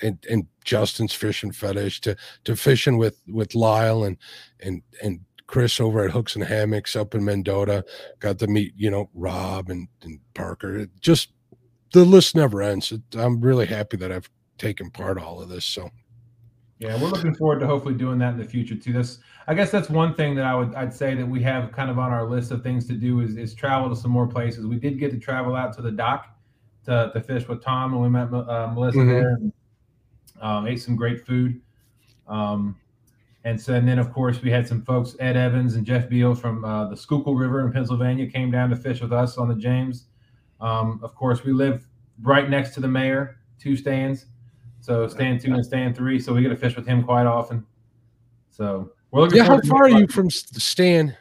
And, and Justin's fishing fetish to to fishing with with Lyle and and and Chris over at Hooks and Hammocks up in Mendota got to meet you know rob and, and parker it just the list never ends it, i'm really happy that i've taken part of all of this so Yeah, we're looking forward to hopefully doing that in the future too. That's I guess that's one thing that I would I'd say that we have kind of on our list of things to do is is travel to some more places. We did get to travel out to the dock to, to fish with Tom and we met uh, Melissa Mhm. there and um, ate some great food. Um, and so and then of course we had some folks Ed Evans and Jeff Beal from uh, the Schuylkill River in Pennsylvania came down to fish with us on the James. Um, of course we live right next to the mayor, two stands. So stand two and stand three. So we get to fish with him quite often. So we're looking. yeah how far are you from S- stan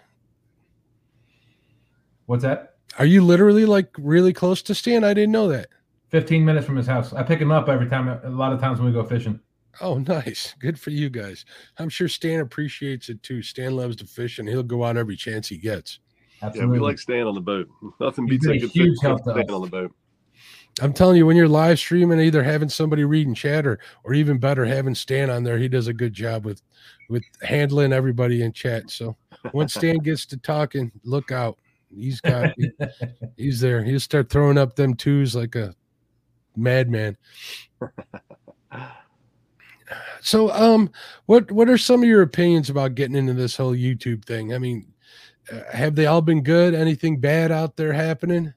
What's that? are you literally like really close to stan i didn't know that Fifteen minutes from his house. I pick him up every time. A lot of times when we go fishing. Oh nice good for you guys i'm sure stan appreciates it too stan loves to fish and he'll go out every chance he gets Yeah, we like staying on the boat. Nothing beats a a good huge fish help staying us. on the boat. i'm telling you when you're live streaming either having somebody reading chat or or even better having stan on there he does a good job with with handling everybody in chat so once stan gets to talking look out He's got he, he's there. He'll start throwing up them twos like a madman. So, um, what what are some of your opinions about getting into this whole YouTube thing? I mean, uh, have they all been good? Anything bad out there happening?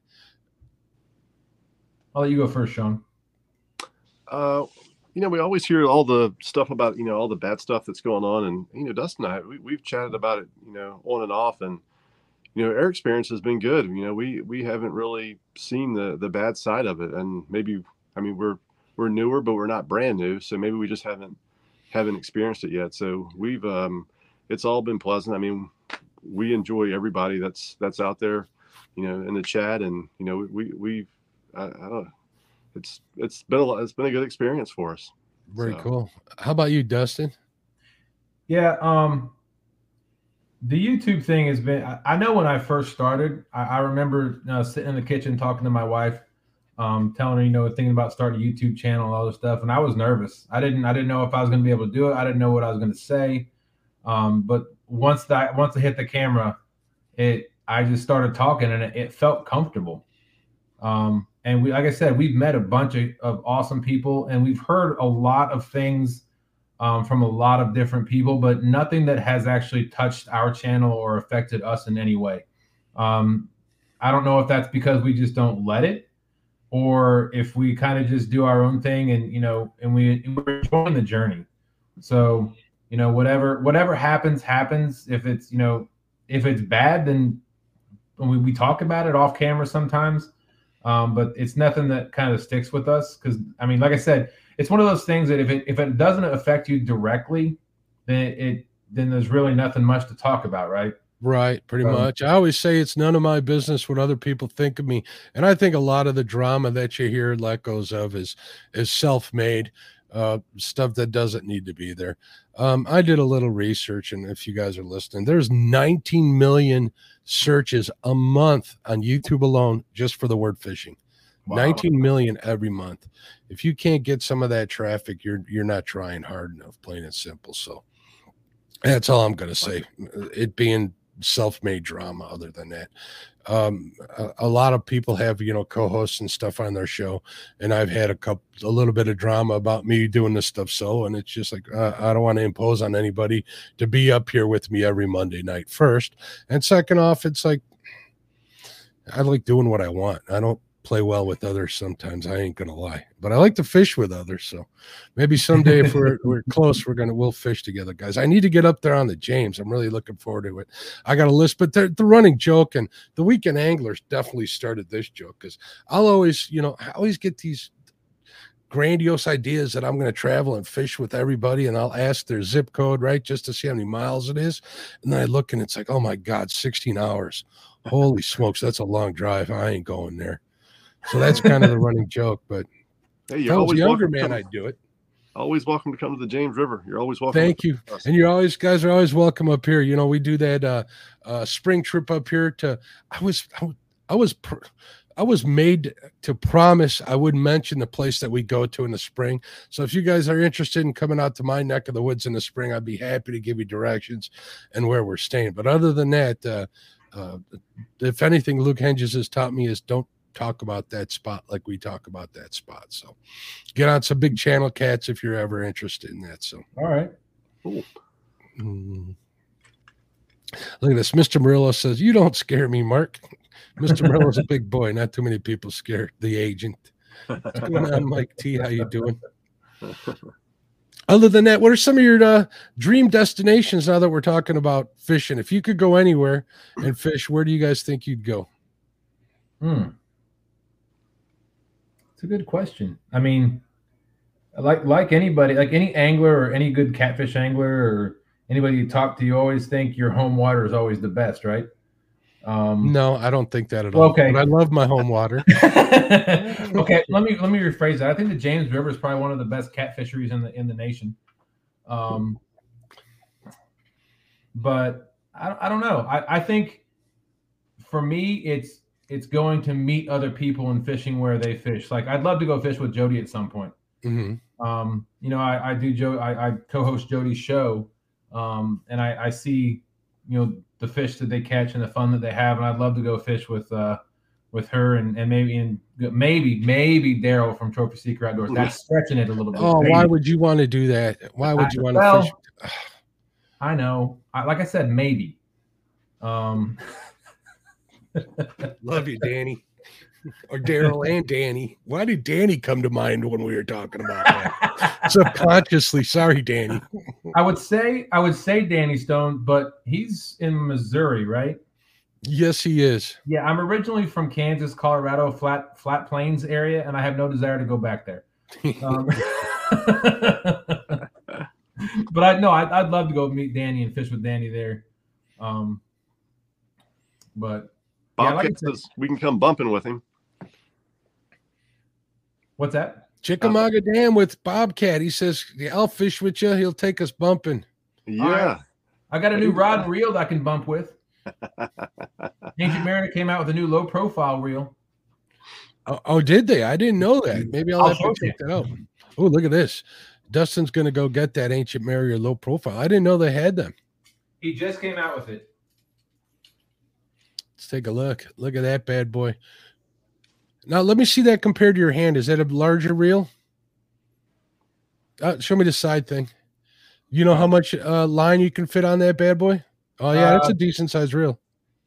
I'll let you go first, Sean. Uh, you know, we always hear all the stuff about you know all the bad stuff that's going on, and you know, Dustin and I we, we've chatted about it, you know, on and off, and you know, our experience has been good. You know, we we haven't really seen the the bad side of it, and maybe I mean we're we're newer, but we're not brand new, so maybe we just haven't haven't experienced it yet. So we've um, it's all been pleasant. I mean, we enjoy everybody that's that's out there, you know, in the chat, and you know, we we I, I don't know, it's it's been a lot, it's been a good experience for us. Very So- cool. How about you, Dustin? Yeah, um, the YouTube thing has been. I, I know when I first started, I, I remember uh, sitting in the kitchen talking to my wife, um, telling her, you know, thinking about starting a YouTube channel, all this stuff, and I was nervous. I didn't, I didn't know if I was going to be able to do it. I didn't know what I was going to say. Um, but once that, once I hit the camera, it, I just started talking, and it, it felt comfortable. Um, and we, like I said, we've met a bunch of, of awesome people, and we've heard a lot of things um, from a lot of different people, but nothing that has actually touched our channel or affected us in any way. Um, I don't know if that's because we just don't let it, or if we kind of just do our own thing and you know, and we and we're enjoying the journey. So you know, whatever whatever happens, happens. If it's you know, if it's bad, then we, we talk about it off camera sometimes. Um, but it's nothing that kind of sticks with us because I mean, like I said, it's one of those things that if it if it doesn't affect you directly, then it, it then there's really nothing much to talk about, right? Right, pretty Um, much. I always say it's none of my business what other people think of me, and I think a lot of the drama that you hear let goes of is is self made uh, stuff that doesn't need to be there. Um, I did a little research, and if you guys are listening, there's 19 million searches a month on YouTube alone just for the word fishing. 19 million every month. If you can't get some of that traffic, you're you're not trying hard enough, plain and simple. So that's all I'm gonna say. It being self-made drama other than that. Um a, a lot of people have, you know, co-hosts and stuff on their show, and I've had a couple a little bit of drama about me doing this stuff so and it's just like uh, I don't want to impose on anybody to be up here with me every Monday night first. And second off, it's like I like doing what I want. I don't play well with others sometimes. I ain't gonna lie, but I like to fish with others. So maybe someday if we're we're close, we're gonna we'll fish together, guys. I need to get up there on the James. I'm really looking forward to it. I got a list, but the, the running joke and the weekend anglers definitely started this joke because I'll always, you know, I always get these grandiose ideas that I'm going to travel and fish with everybody, and I'll ask their zip code, right, just to see how many miles it is. And then I look and it's like, oh my God, 16 hours. Holy smokes, that's a long drive. I ain't going there. So that's kind of the running joke. But Hey, you're I was always younger man, I'd do it. always welcome to come to the James River. You're always welcome. Thank you. us. And you're always guys are always welcome up here. You know, we do that uh uh spring trip up here to I was I, was- I was pr- I was made to promise I wouldn't mention the place that we go to in the spring. So if you guys are interested in coming out to my neck of the woods in the spring, I'd be happy to give you directions and where we're staying. But other than that, uh, uh, if anything, Luke Henges has taught me is don't talk about that spot like we talk about that spot. So get on some big channel cats if you're ever interested in that. So. All right. Mm. Look at this. Mr. Murillo says, You don't scare me, Mark. Mr. Murillo's a big boy. Not too many people scare the agent. What's going on, Mike T? How you doing? Other than that, what are some of your uh, dream destinations now that we're talking about fishing? If you could go anywhere and fish, where do you guys think you'd go? Hmm. It's a good question. I mean, like like anybody, like any angler or any good catfish angler or anybody you talk to, you always think your home water is always the best, right? Um, No, I don't think that at all. Okay. But I love my home water. okay, let me let me rephrase that. I think the James River is probably one of the best cat fisheries in the in the nation. Um, but I, I don't know. I, I think for me, it's it's going to meet other people and fishing where they fish. Like I'd love to go fish with Jody at some point. Mhm. Um, you know, I, I do Joe, I, I co-host Jody's show, um, and I, I see you know the fish that they catch and the fun that they have, and I'd love to go fish with uh with her and, and maybe and maybe maybe Daryl from Trophy Seeker Outdoors. That's stretching it a little bit. Oh, why would you want to do that? Why would you want to well, fish? I know. I, like I said, maybe. Um, Love you, Danny. Or Daryl and Danny. Why did Danny come to mind when we were talking about that? Subconsciously, sorry, Danny. I would say I would say Danny Stone, but he's in Missouri, right? Yes, he is. Yeah, I'm originally from Kansas, Colorado, flat flat plains area, and I have no desire to go back there. Um, but I know I'd, I'd love to go meet Danny and fish with Danny there. Um, but yeah, Bobcat like says we can come bumping with him. what's that? Chickamauga Dam with Bobcat. He says, yeah, I'll fish with you. He'll take us bumping. Yeah. right. I got a new rod and reel that I can bump with. Ancient Mariner came out with a new low profile reel. Oh, oh, did they? I didn't know that. Maybe I'll I'll have to show you. check that out. Oh, look at this. Dustin's going to go get that Ancient Mariner low profile. I didn't know they had them. He just came out with it. Let's take a look. Look at that bad boy. Now, let me see that compared to your hand. Is that a larger reel? Uh, show me the side thing. You know how much uh, line you can fit on that bad boy? Oh, yeah, that's Uh, a decent sized reel.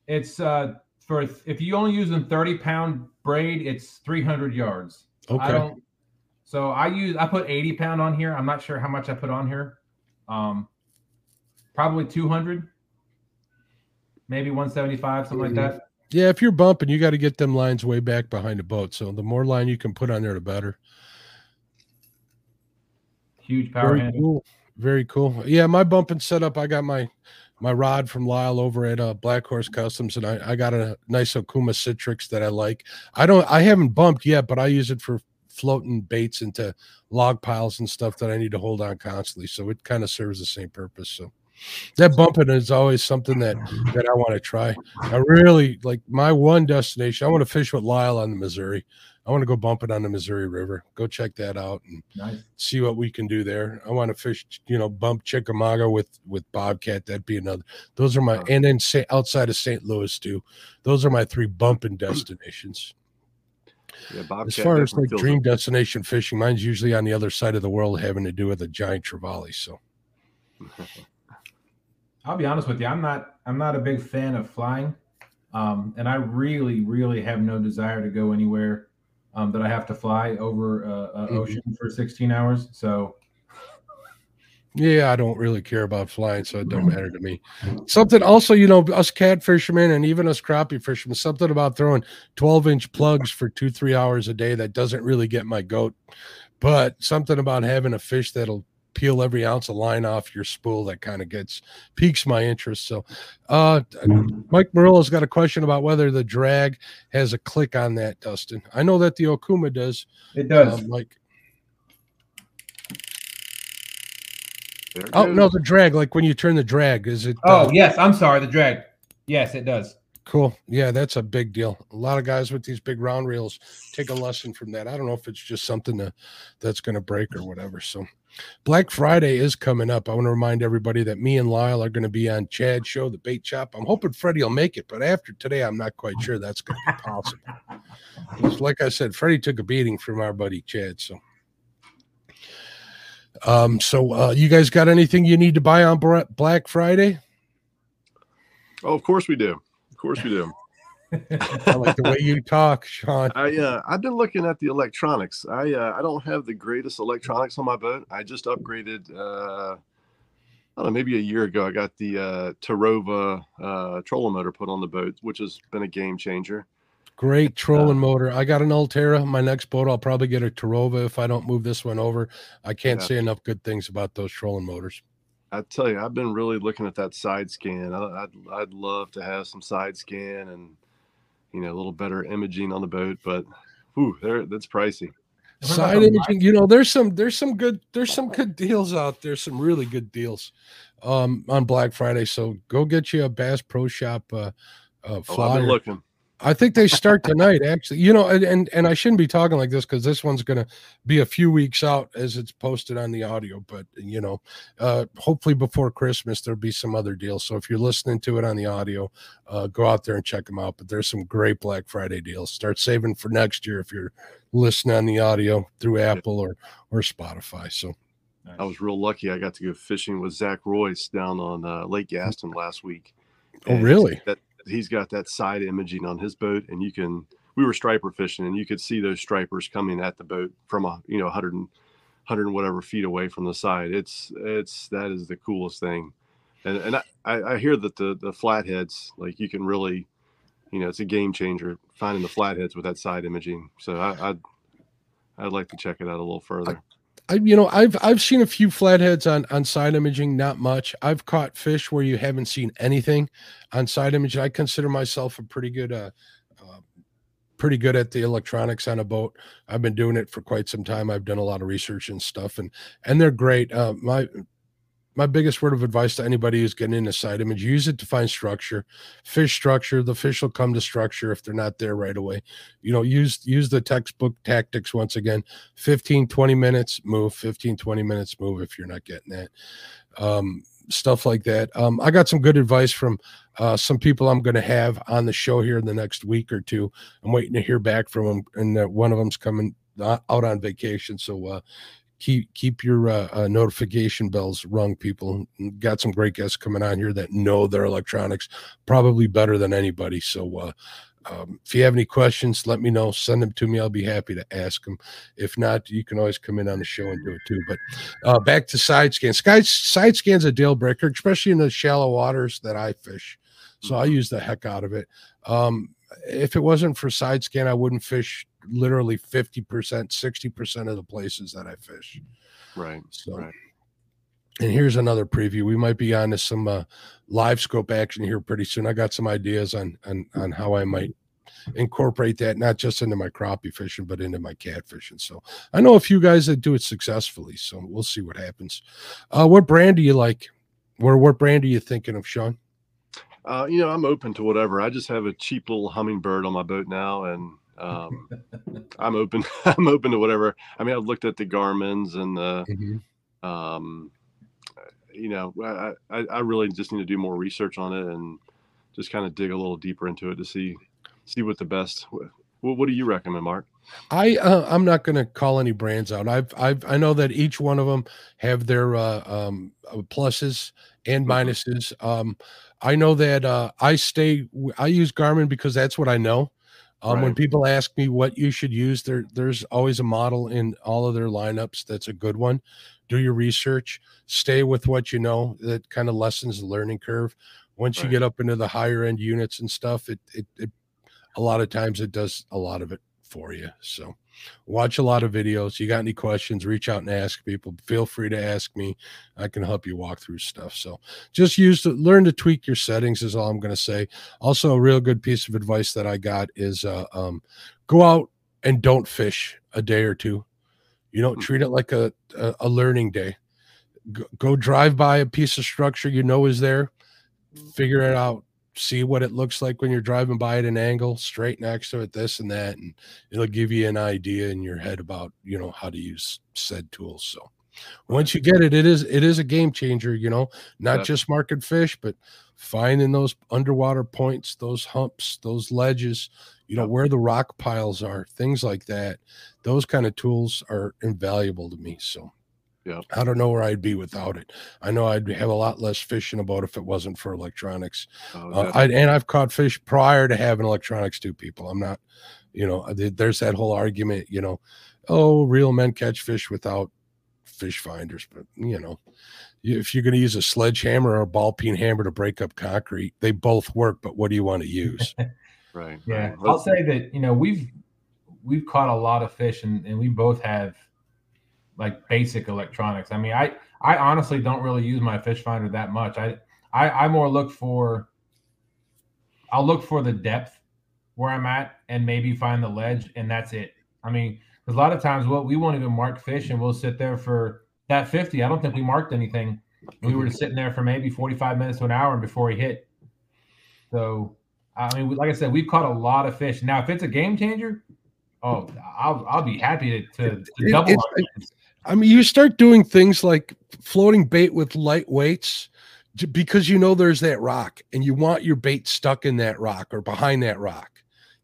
It's uh for if you only using 30 pound braid, it's 300 yards. I Okay. don't. So I use I put 80 pound on here. I'm not sure how much I put on here. Um, probably 200, maybe 175, something like that. Yeah, if you're bumping, you got to get them lines way back behind the boat. So the more line you can put on there, the better. Huge power Very handle. cool. Very cool. Yeah, my bumping setup. I got my my rod from Lyle over at uh, Black Horse Customs, and I, I got a nice Okuma Citrix that I like. I don't. I haven't bumped yet, but I use it for floating baits into log piles and stuff that I need to hold on constantly. So it kind of serves the same purpose. So that bumping is always something that that I want to try. I really like my one destination. I want to fish with Lyle on the Missouri. I want to go bumping on the Missouri River. Go check that out and Nice. see what we can do there. I want to fish, you know, bump Chickamauga with with Bobcat. That'd be another. Those are my and then say outside of St. Louis too. Those are my three bumping destinations. Yeah, Bobcat As far as like dream destination fishing, mine's usually on the other side of the world, having to do with a giant trevally. So I'll be honest with you. I'm not. I'm not a big fan of flying, um, and I really, really have no desire to go anywhere um, that I have to fly over uh, uh, Mhm. ocean for 16 hours. So yeah, I don't really care about flying, so it don't matter to me. Something also, you know, us cat fishermen and even us crappie fishermen, something about throwing 12 inch plugs for two, three hours a day that doesn't really get my goat. But something about having a fish that'll peel every ounce of line off your spool that kind of gets piques my interest. So uh Mike Murillo's got a question about whether the drag has a click on that, Dustin. I know that the Okuma does. it does. Um, like oh goes. no, the drag, like when you turn the drag, is it oh uh, yes, I'm sorry. The drag. Yes, it does. Cool. Yeah, that's a big deal. A lot of guys with these big round reels take a lesson from that. I don't know if it's just something that's going to break or whatever. So, Black Friday is coming up. I want to remind everybody that me and Lyle are going to be on Chad's show, the Bait Shop. I'm hoping Freddie will make it, but after today, I'm not quite sure that's going to be possible. 'Cause like I said, Freddie took a beating from our buddy Chad. So, um, so uh, you guys got anything you need to buy on Black Friday? Oh, of course we do. Of course we do. I like the way you talk, Sean. I uh, I've been looking at the electronics. I uh, I don't have the greatest electronics on my boat. I just upgraded. Uh, I don't know, maybe a year ago. I got the uh, Terrova uh, trolling motor put on the boat, which has been a game changer. Great trolling motor. I got an Altera. My next boat, I'll probably get a Terrova if I don't move this one over. I can't Yeah. say enough good things about those trolling motors. I tell you, I've been really looking at that side scan. I, I'd I'd love to have some side scan and you know a little better imaging on the boat, but whew, there that's pricey. Side the imaging, you know, there's some there's some good there's some good deals out there, some really good deals um on Black Friday. So go get you a Bass Pro Shop uh uh Oh, I've flyer. been looking. I think they start tonight, actually. You know, and and, and I shouldn't be talking like this because this one's going to be a few weeks out as it's posted on the audio. But you know, uh, hopefully before Christmas there'll be some other deals. So if you're listening to it on the audio, uh, go out there and check them out. But there's some great Black Friday deals. Start saving for next year if you're listening on the audio through Apple or or Spotify. So I was real lucky. I got to go fishing with Zach Royce down on uh, Lake Gaston last week. Oh, really? That he's got that side imaging on his boat, and you can. We were striper fishing, and you could see those stripers coming at the boat from a you know 100 and 100 and whatever feet away from the side. It's it's that is the coolest thing, and and I, I hear that the the flatheads like you can really, you know, it's a game changer finding the flatheads with that side imaging. So I, I'd I'd like to check it out a little further. I, you know, I've I've seen a few flatheads on on side imaging, not much. I've caught fish where you haven't seen anything on side imaging. I consider myself a pretty good uh, uh, pretty good at the electronics on a boat. I've been doing it for quite some time. I've done a lot of research and stuff, and and they're great. Uh, my my biggest word of advice to anybody who's getting into side image use it to find structure. Fish structure the fish will come to structure if they're not there right away. You know use use the textbook tactics once again. 15 20 minutes move. 15 20 minutes move if you're not getting that. Um, stuff like that. Um, i got some good advice from uh, some people i'm going to have on the show here in the next week or two. I'm waiting to hear back from them and uh, one of them's coming out on vacation. So uh, keep keep your uh, uh, notification bells rung people. Got some great guests coming on here that know their electronics probably better than anybody. So uh, um, if you have any questions let me know. Send them to me. I'll be happy to ask them if not you can always come in on the show and do it too. But uh, back to side scans. Sky side scans a deal breaker especially in the shallow waters that i fish. So i use the heck out of it. Um, if it wasn't for side scan i wouldn't fish literally 50%, 60% of the places that I fish. Right. So, right. and here's another preview. We might be on to some uh, live scope action here pretty soon. I got some ideas on, on, on how I might incorporate that, not just into my crappie fishing, but into my catfishing. So I know a few guys that do it successfully. So we'll see what happens. Uh, what brand do you like? Where, what brand are you thinking of, Sean? Uh, you know, I'm open to whatever. I just have a cheap little Humminbird on my boat now, and um, I'm open. I'm open to whatever. I mean, I've looked at the Garmin's and the, mm-hmm. um, you know, I, I, I really just need to do more research on it and just kind of dig a little deeper into it to see see what the best. What, what do you recommend, Mark? I uh, I'm not going to call any brands out. I've I've I know that each one of them have their uh, um, uh, pluses and mm-hmm. minuses. Um, I know that uh, I stay. I use Garmin because that's what I know. Um, right. When people ask me what you should use, there there's always a model in all of their lineups that's a good one. Do your research, stay with what you know. That kind of lessens the learning curve. Once right. you get up into the higher end units and stuff, it, it it a lot of times it does a lot of it for you. So watch a lot of videos. You got any questions, reach out and ask people. Feel free to ask me. I can help you walk through stuff. So just use to learn to tweak your settings is all I'm going to say. Also, a real good piece of advice that I got is uh, um, go out and don't fish a day or two. You don't treat it like a, a, a learning day. Go, go drive by a piece of structure you know is there, figure it out see what it looks like when you're driving by at an angle straight next to it this and that and it'll give you an idea in your head about you know how to use said tools so. Once you get it it is it is a game changer you know not yeah. just market fish but finding those underwater points those humps those ledges you know where the rock piles are things like that. Those kind of tools are invaluable to me so yeah. I don't know where I'd be without it. I know I'd have a lot less fishing about if it wasn't for electronics. Oh, uh, I, and I've caught fish prior to having electronics too, people. I'm not, you know, there's that whole argument, you know, oh, real men catch fish without fish finders. But, you know, if you're going to use a sledgehammer or a ball peen hammer to break up concrete, they both work. But what do you want to use? right. Yeah. Right. I'll say that, you know, we've, we've caught a lot of fish and, and we both have like basic electronics. I mean, I I honestly don't really use my fish finder that much. I I, I more look for I'll look for the depth where I'm at and maybe find the ledge and that's it. I mean, because a lot of times what we won't even mark fish and we'll sit there for that 50. I don't think we marked anything. We were sitting there for maybe 45 minutes to an hour before he hit. So I mean, like I said, we've caught a lot of fish. Now, if it's a game changer, oh, I'll I'll be happy to, to, to It- double. wins. I mean, you start doing things like floating bait with light weights because you know there's that rock and you want your bait stuck in that rock or behind that rock.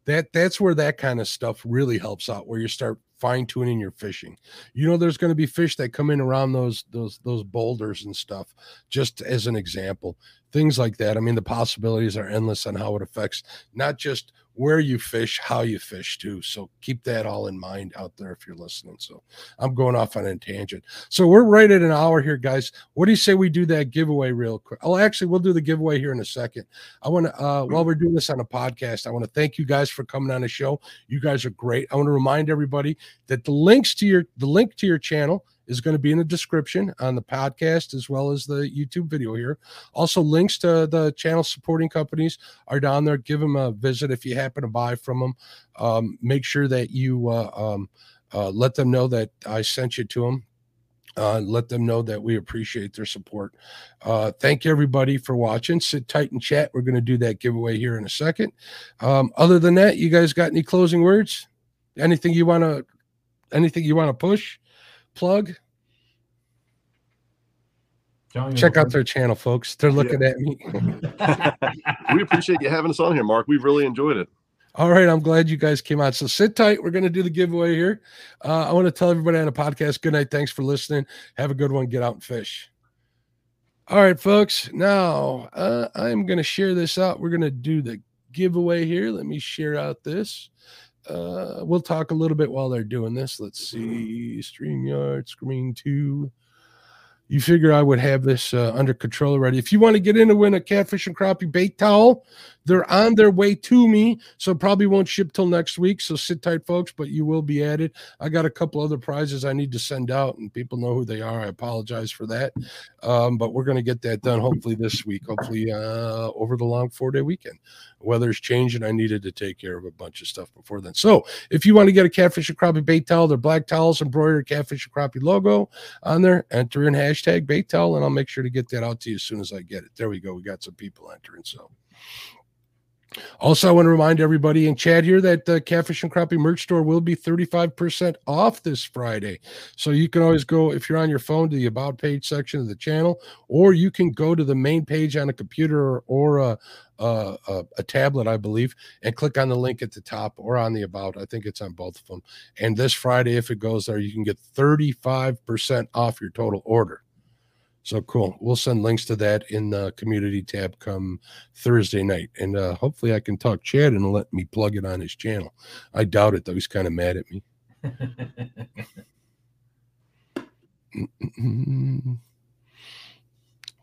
That that's where that kind of stuff really helps out where you start fine tuning your fishing. You know there's going to be fish that come in around those those those boulders and stuff just as an example. Things like that. I mean the possibilities are endless on how it affects not just where you fish, how you fish too. So keep that all in mind out there if you're listening. So I'm going off on a tangent. So we're right at an hour here, guys. What do you say we do that giveaway real quick? Oh, actually, we'll do the giveaway here in a second. I want to, uh, while we're doing this on a podcast, I want to thank you guys for coming on the show. You guys are great. I want to remind everybody that the links to your the link to your channel is going to be in the description on the podcast as well as the YouTube video here. Also, links to the channel supporting companies are down there. Give them a visit if you happen to buy from them. Um, make sure that you uh, um, uh, let them know that I sent you to them. Uh, let them know that we appreciate their support. Uh, thank you everybody for watching. Sit tight and chat. We're going to do that giveaway here in a second. Um, other than that, you guys got any closing words? Anything you want to? Anything you want to push? Plug? John, Check out their channel, folks. They're looking at me. we appreciate you having us on here, Mark. We've really enjoyed it. All right, I'm glad you guys came out. So sit tight. We're going to do the giveaway here. Uh, I want to tell everybody on the podcast good night. Thanks for listening. Have a good one. Get out and fish. All right, folks. Now uh, I'm going to share this out. We're going to do the giveaway here. Let me share out this. Uh, we'll talk a little bit while they're doing this. Let's see. StreamYard, screen two. You figure I would have this uh, under control already. If you want to get in to win a catfish and crappie bait towel, they're on their way to me, so probably won't ship till next week. So sit tight, folks, but you will be added. I got a couple other prizes I need to send out, and people know who they are. I apologize for that, um, but we're going to get that done hopefully this week. Hopefully uh, over the long four day weekend. Weather's changing. I needed to take care of a bunch of stuff before then. So if you want to get a catfish and crappie bait towel, they're black towels embroidered catfish and crappie logo on there. Enter in hashtag bait towel, and I'll make sure to get that out to you as soon as I get it. There we go. We got some people entering. So. Also, I want to remind everybody in chat here that the Catfish and Crappie merch store will be 35% off this Friday. So you can always go, if you're on your phone, to the About page section of the channel, or you can go to the main page on a computer or, or a, a, a, a tablet, I believe, and click on the link at the top or on the About. I think it's on both of them. And this Friday, if it goes there, you can get 35% off your total order. So cool. We'll send links to that in the community tab come Thursday night. And uh, hopefully I can talk Chad and let me plug it on his channel. I doubt it though. He's kind of mad at me.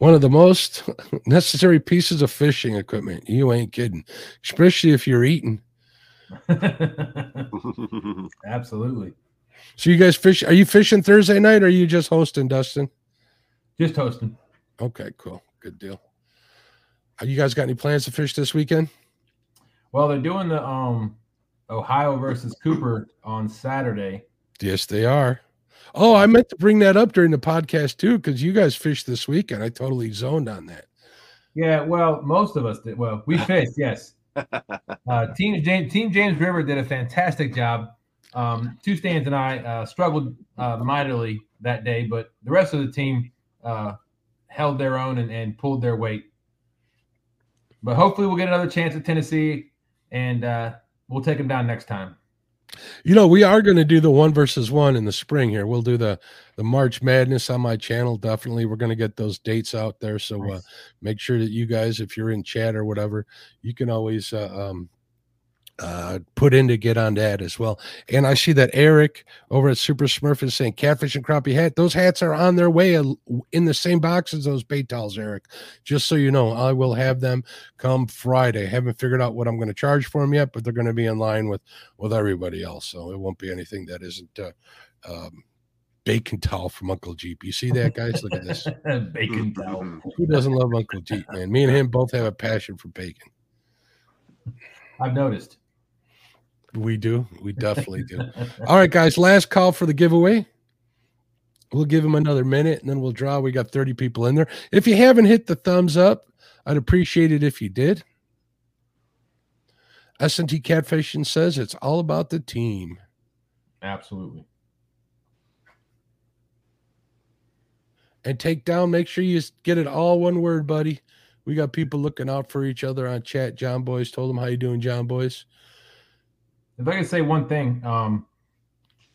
One of the most necessary pieces of fishing equipment. You ain't kidding. Especially if you're eating. Absolutely. So you guys fish are you fishing Thursday night or are you just hosting, Dustin? Just hosting. Okay, cool. Good deal. Uh, You guys got any plans to fish this weekend? Well, they're doing the um Ohio versus Cooper on Saturday. Yes, they are. Oh, I meant to bring that up during the podcast too, because you guys fished this weekend. I totally zoned on that. Yeah, well, most of us did. Well, we fished, yes. Uh, Team James Team James River did a fantastic job. Um, two stands and I uh, struggled uh, mightily that day, but the rest of the team uh, held their own and, and pulled their weight. But hopefully, we'll get another chance at Tennessee, and uh, we'll take them down next time. You know, we are going to do the one versus one in the spring here. We'll do the the March Madness on my channel. Definitely, we're going to get those dates out there. So uh, make sure that you guys, if you're in chat or whatever, you can always uh, um, uh, put in to get on that as well. And I see that Eric over at Super Smurf is saying catfish and crappie hat. Those hats are on their way in the same box as those bait towels, Eric. Just so you know, I will have them come Friday. Haven't figured out what I'm going to charge for them yet, but they're going to be in line with with everybody else. So it won't be anything that isn't uh, um, bacon towel from Uncle Jeep. You see that, guys? Look at this. Bacon towel. Who doesn't love Uncle Jeep, man? Me and him both have a passion for bacon. I've noticed. We do. We definitely do. All right, guys. Last call for the giveaway. We'll give him another minute and then we'll draw. We got 30 people in there. If you haven't hit the thumbs up, I'd appreciate it if you did. S&T Catfishing says it's all about the team. Absolutely. And take down, make sure you get it all one word, buddy. We got people looking out for each other on chat. John Boys told them how you doing, John Boys. If I can say one thing, um,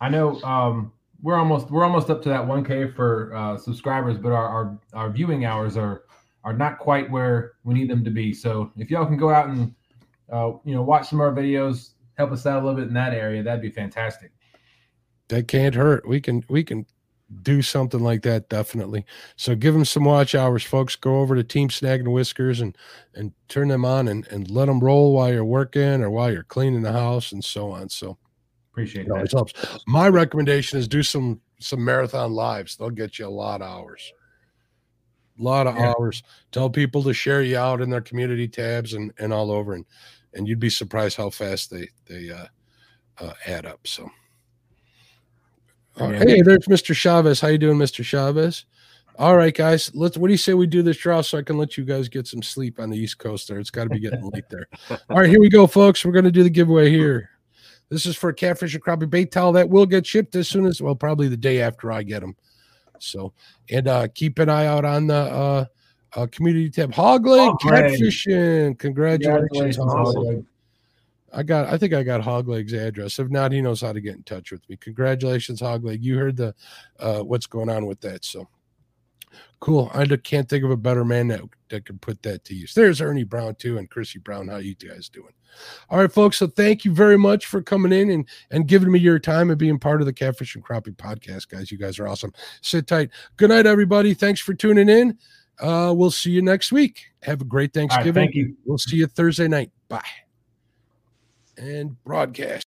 I know um, we're almost we're almost up to that 1K for uh, subscribers, but our, our our viewing hours are are not quite where we need them to be. So if y'all can go out and uh, you know watch some of our videos, help us out a little bit in that area, that'd be fantastic. That can't hurt. We can we can do something like that definitely. So give them some watch hours, folks. Go over to Team Snag and Whiskers and and turn them on and and let them roll while you're working or while you're cleaning the house and so on. So appreciate it always helps. My recommendation is do some some marathon lives. They'll get you a lot of hours. A lot of yeah. hours. Tell people to share you out in their community tabs and and all over and and you'd be surprised how fast they they uh, uh add up. So uh, hey, there's Mr. Chavez. How you doing, Mr. Chavez? All right, guys. Let's. What do you say we do this draw so I can let you guys get some sleep on the East Coast? There, it's got to be getting late there. All right, here we go, folks. We're going to do the giveaway here. This is for a catfish and crappie bait towel that will get shipped as soon as well, probably the day after I get them. So, and uh keep an eye out on the uh, uh community tab. Hogleg catfishing. Congratulations, Congratulations I got I think I got Hogleg's address. If not, he knows how to get in touch with me. Congratulations, Hogleg. You heard the uh what's going on with that. So cool. I can't think of a better man that, that could put that to use. There's Ernie Brown too and Chrissy Brown. How you guys doing? All right, folks. So thank you very much for coming in and and giving me your time and being part of the Catfish and Crappie podcast, guys. You guys are awesome. Sit tight. Good night, everybody. Thanks for tuning in. Uh, we'll see you next week. Have a great Thanksgiving. Right, thank you. We'll see you Thursday night. Bye and broadcast.